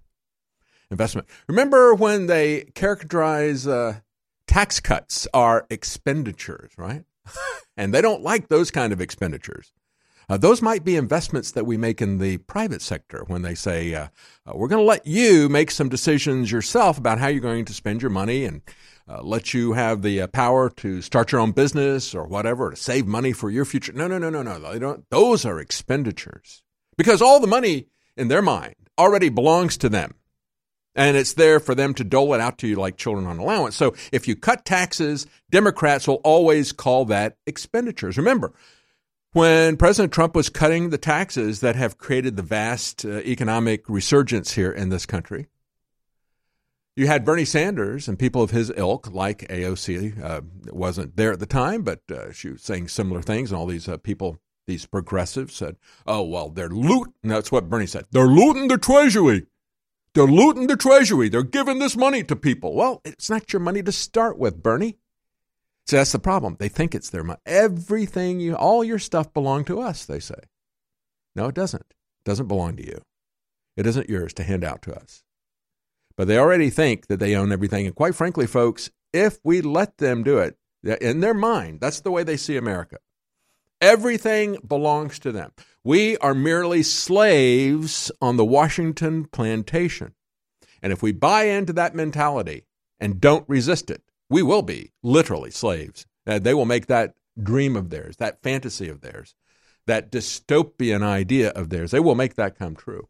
Investment. Remember when they characterize uh, tax cuts are expenditures, right? [LAUGHS] and they don't like those kind of expenditures. Uh, those might be investments that we make in the private sector when they say, uh, uh, we're going to let you make some decisions yourself about how you're going to spend your money and uh, let you have the uh, power to start your own business or whatever, to save money for your future. No, no, no, no, no. They don't, those are expenditures because all the money in their mind already belongs to them. And it's there for them to dole it out to you like children on allowance. So if you cut taxes, Democrats will always call that expenditures. Remember, when President Trump was cutting the taxes that have created the vast uh, economic resurgence here in this country, you had Bernie Sanders and people of his ilk, like AOC, uh, wasn't there at the time, but uh, she was saying similar things, and all these uh, people, these progressives, said, "Oh well, they're looting." That's what Bernie said. They're looting the treasury. They're looting the treasury. They're giving this money to people. Well, it's not your money to start with, Bernie. So that's the problem. They think it's their money. Everything you, all your stuff belong to us, they say. No, it doesn't. It doesn't belong to you. It isn't yours to hand out to us. But they already think that they own everything. And quite frankly, folks, if we let them do it, in their mind, that's the way they see America. Everything belongs to them. We are merely slaves on the Washington plantation. And if we buy into that mentality and don't resist it, we will be literally slaves. Uh, they will make that dream of theirs, that fantasy of theirs, that dystopian idea of theirs, they will make that come true.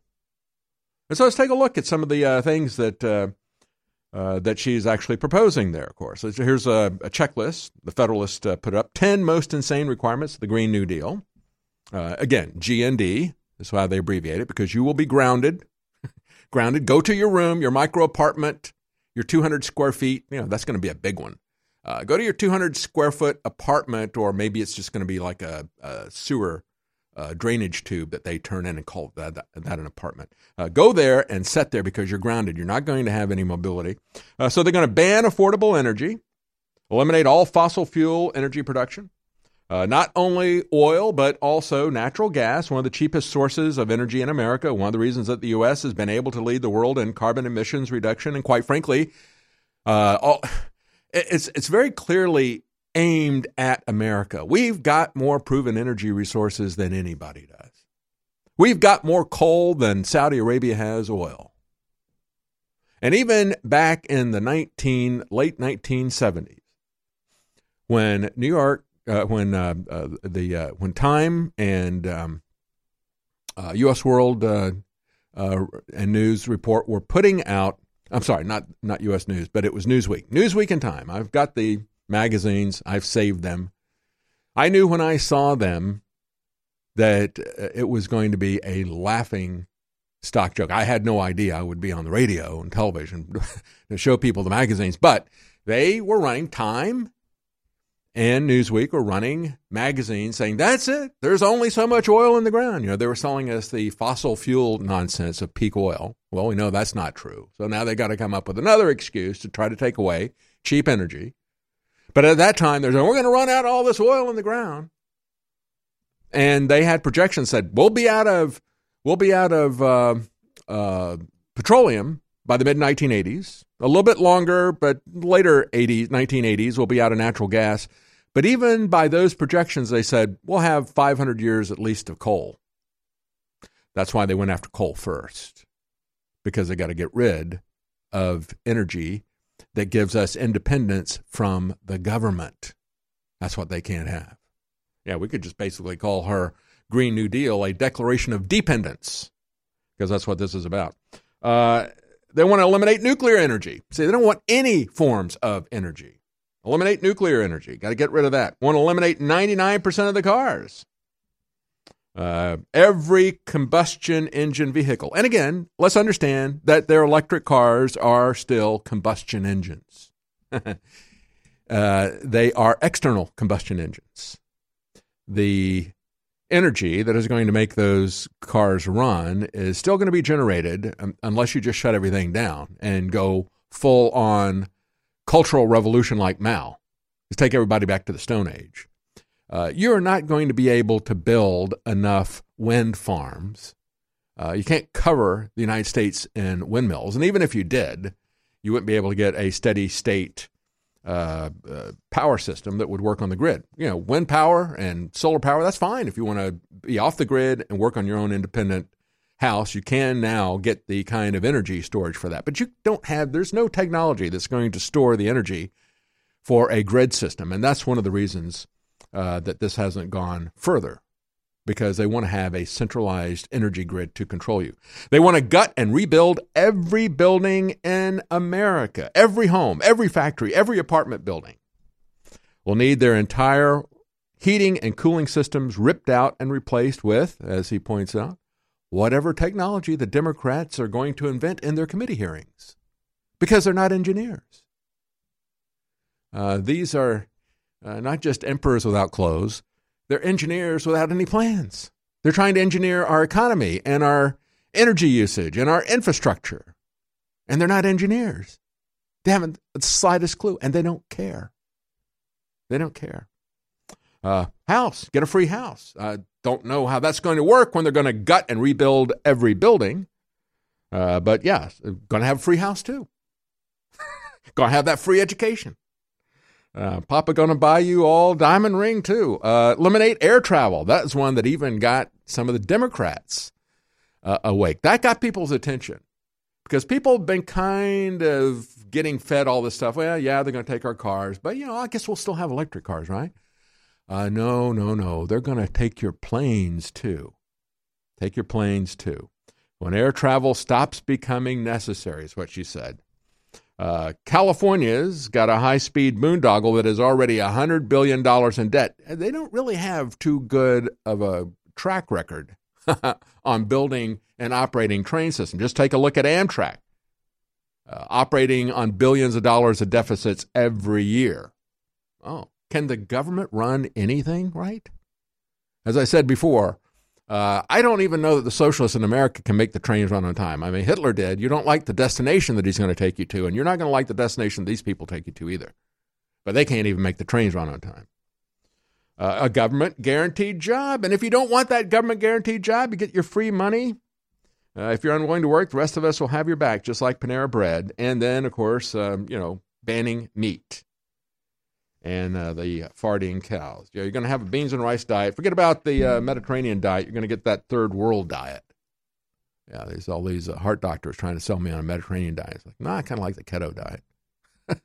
And so let's take a look at some of the uh, things that uh, uh, that she's actually proposing there. Of course, here's a, a checklist the Federalist uh, put up: ten most insane requirements of the Green New Deal. Uh, again, GND. That's why they abbreviate it because you will be grounded. [LAUGHS] grounded. Go to your room, your micro apartment, your 200 square feet. You know that's going to be a big one. Uh, go to your 200 square foot apartment, or maybe it's just going to be like a, a sewer uh, drainage tube that they turn in and call that, that, that an apartment. Uh, go there and set there because you're grounded. You're not going to have any mobility. Uh, so they're going to ban affordable energy, eliminate all fossil fuel energy production. Uh, not only oil, but also natural gas, one of the cheapest sources of energy in America. One of the reasons that the U.S. has been able to lead the world in carbon emissions reduction. And quite frankly, uh, all, [LAUGHS] it's, it's very clearly aimed at America. We've got more proven energy resources than anybody does. We've got more coal than Saudi Arabia has oil. And even back in the 19 late 1970s, when New York, uh, when uh, uh, the uh, when Time and um, U.S. Uh, World uh, and News Report were putting out, I'm sorry, not not U.S. News, but it was Newsweek, Newsweek and Time. I've got the magazines. I've saved them. I knew when I saw them that uh, it was going to be a laughing stock joke. I had no idea I would be on the radio and television [LAUGHS] to show people the magazines, but they were running Time and Newsweek were running magazines saying, that's it. There's only so much oil in the ground. You know, they were selling us the fossil fuel nonsense of peak oil. Well, we know that's not true. So now they got to come up with another excuse to try to take away cheap energy but at that time, they're saying, we're going to run out all this oil in the ground. And they had projections that we'll be out of, we'll be out of uh, uh, petroleum by the mid 1980s. A little bit longer, but later 80s, 1980s, we'll be out of natural gas. But even by those projections, they said, we'll have 500 years at least of coal. That's why they went after coal first, because they got to get rid of energy that gives us independence from the government. That's what they can't have. Yeah, we could just basically call her Green New Deal a declaration of dependence, because that's what this is about. Uh, they want to eliminate nuclear energy. See, they don't want any forms of energy. Eliminate nuclear energy. Got to get rid of that. Want to eliminate 99% of the cars. Uh, every combustion engine vehicle. And again, let's understand that their electric cars are still combustion engines. [LAUGHS] uh, they are external combustion engines. The energy that is going to make those cars run is still going to be generated um, unless you just shut everything down and go full on cultural revolution like Mao. Just take everybody back to the Stone Age. Uh, you're not going to be able to build enough wind farms. Uh, you can't cover the United States in windmills. And even if you did, you wouldn't be able to get a steady state uh, uh, power system that would work on the grid. You know, wind power and solar power, that's fine if you want to be off the grid and work on your own independent house. You can now get the kind of energy storage for that. But you don't have, there's no technology that's going to store the energy for a grid system. And that's one of the reasons uh, that this hasn't gone further because they want to have a centralized energy grid to control you. They want to gut and rebuild every building in America, every home, every factory, every apartment building. Will need their entire heating and cooling systems ripped out and replaced with, as he points out, whatever technology the Democrats are going to invent in their committee hearings because they're not engineers. Uh, these are uh, not just emperors without clothes, they're engineers without any plans. They're trying to engineer our economy and our energy usage and our infrastructure. And they're not engineers. They haven't the slightest clue, and they don't care. They don't care. Uh, house, get a free house. I don't know how that's going to work when they're going to gut and rebuild every building. Uh, but yeah, going to have a free house too. [LAUGHS] going to have that free education. Uh, Papa gonna buy you all diamond ring too. Uh, eliminate air travel. That's one that even got some of the Democrats uh, awake. That got people's attention because people have been kind of getting fed all this stuff. Well, yeah, they're to take our cars, but you know, I guess we'll still have electric cars, right? Uh, no, no, no. They're to take your planes too. Take your planes too. When air travel stops becoming necessary, is what she said. Uh, California's got a high speed moondoggle that is already $100 billion in debt. They don't really have too good of a track record [LAUGHS] on building and operating train system. Just take a look at Amtrak, uh, operating on billions of dollars of deficits every year. Oh, can the government run anything right? As I said before, uh, I don't even know that the socialists in America can make the trains run on time. I mean, Hitler did. You don't like the destination that he's going to take you to, and you're not going to like the destination these people take you to either. But they can't even make the trains run on time. Uh, a government guaranteed job. And if you don't want that government guaranteed job, you get your free money. Uh, if you're unwilling to work, the rest of us will have your back, just like Panera Bread. And then, of course, um, you know, banning meat and uh, the farting cows. Yeah, you're going to have a beans and rice diet. Forget about the uh, Mediterranean diet. You're going to get that third world diet. Yeah, there's all these uh, heart doctors trying to sell me on a Mediterranean diet. It's like, no, I kind of like the keto diet. [LAUGHS]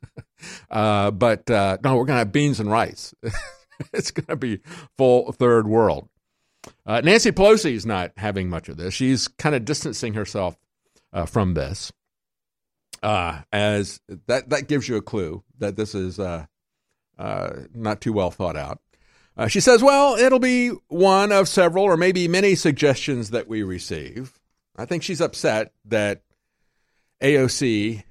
Uh, but uh, no, we're going to have beans and rice. [LAUGHS] it's going to be full third world. Uh, Nancy Pelosi is not having much of this. She's kind of distancing herself from this. as that that gives you a clue that this is uh, not too well thought out. Uh, she says, well, it'll be one of several or maybe many suggestions that we receive. I think she's upset that AOC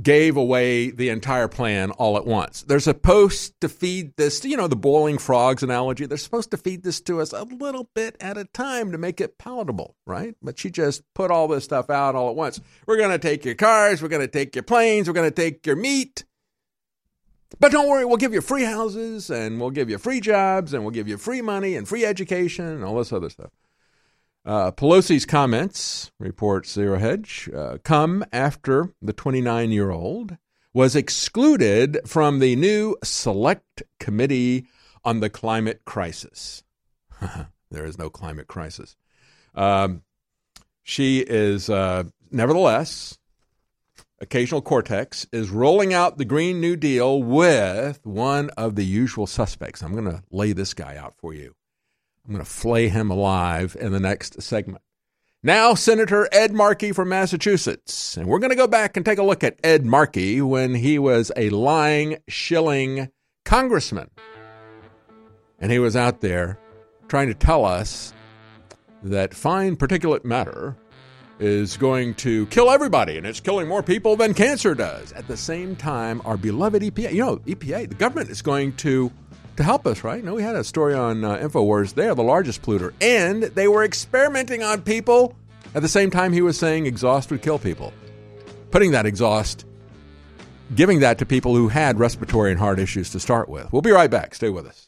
gave away the entire plan all at once. They're supposed to feed this, you know, the boiling frogs analogy. They're supposed to feed this to us a little bit at a time to make it palatable, right? But she just put all this stuff out all at once. We're going to take your cars, we're going to take your planes, we're going to take your meat. But don't worry, we'll give you free houses and we'll give you free jobs and we'll give you free money and free education and all this other stuff. Uh, Pelosi's comments, reports Zero Hedge, uh, come after the 29 year old was excluded from the new Select Committee on the Climate Crisis. [LAUGHS] there is no climate crisis. Um, she is, uh, nevertheless, Occasional Cortex is rolling out the Green New Deal with one of the usual suspects. I'm going to lay this guy out for you. I'm going to flay him alive in the next segment. Now, Senator Ed Markey from Massachusetts. And we're going to go back and take a look at Ed Markey when he was a lying, shilling congressman. And he was out there trying to tell us that fine particulate matter is going to kill everybody and it's killing more people than cancer does. At the same time, our beloved EPA, you know, EPA, the government is going to to help us, right? No, we had a story on uh, InfoWars. They are the largest polluter, and they were experimenting on people at the same time he was saying exhaust would kill people. Putting that exhaust, giving that to people who had respiratory and heart issues to start with. We'll be right back. Stay with us.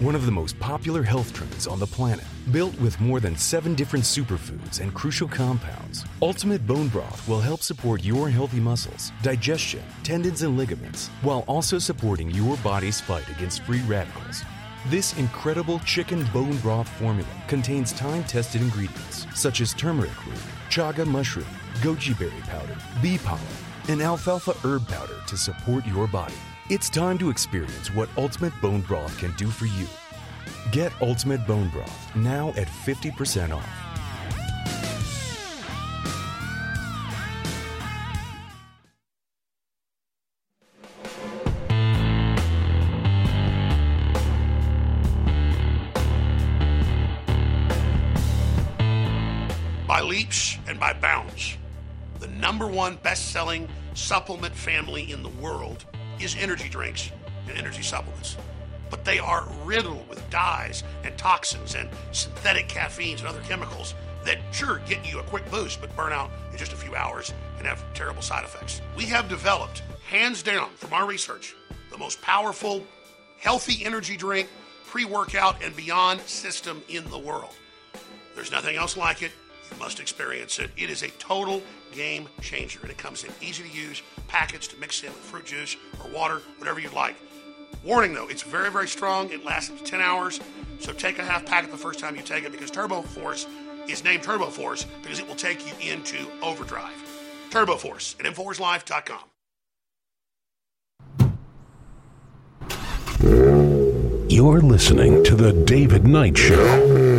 one of the most popular health trends on the planet. Built with more than seven different superfoods and crucial compounds, Ultimate Bone Broth will help support your healthy muscles, digestion, tendons, and ligaments, while also supporting your body's fight against free radicals. This incredible chicken bone broth formula contains time tested ingredients such as turmeric root, chaga mushroom, goji berry powder, bee pollen, and alfalfa herb powder to support your body. It's time to experience what Ultimate Bone Broth can do for you. Get Ultimate Bone Broth now at 50% off. by leaps and by bounds. The number one best selling supplement family in the world is energy drinks and energy supplements. But they are riddled with dyes and toxins and synthetic caffeines and other chemicals that sure get you a quick boost but burn out in just a few hours and have terrible side effects. We have developed, hands down from our research, the most powerful, healthy energy drink, pre workout, and beyond system in the world. There's nothing else like it. You must experience it. It is a total game changer, and it comes in easy to use packets to mix in with fruit juice or water, whatever you'd like. Warning though, it's very, very strong. It lasts up to 10 hours, so take a half packet the first time you take it because Turbo Force is named Turbo Force because it will take you into overdrive. Turbo Force at InfoWarsLife.com. You're listening to The David Knight Show.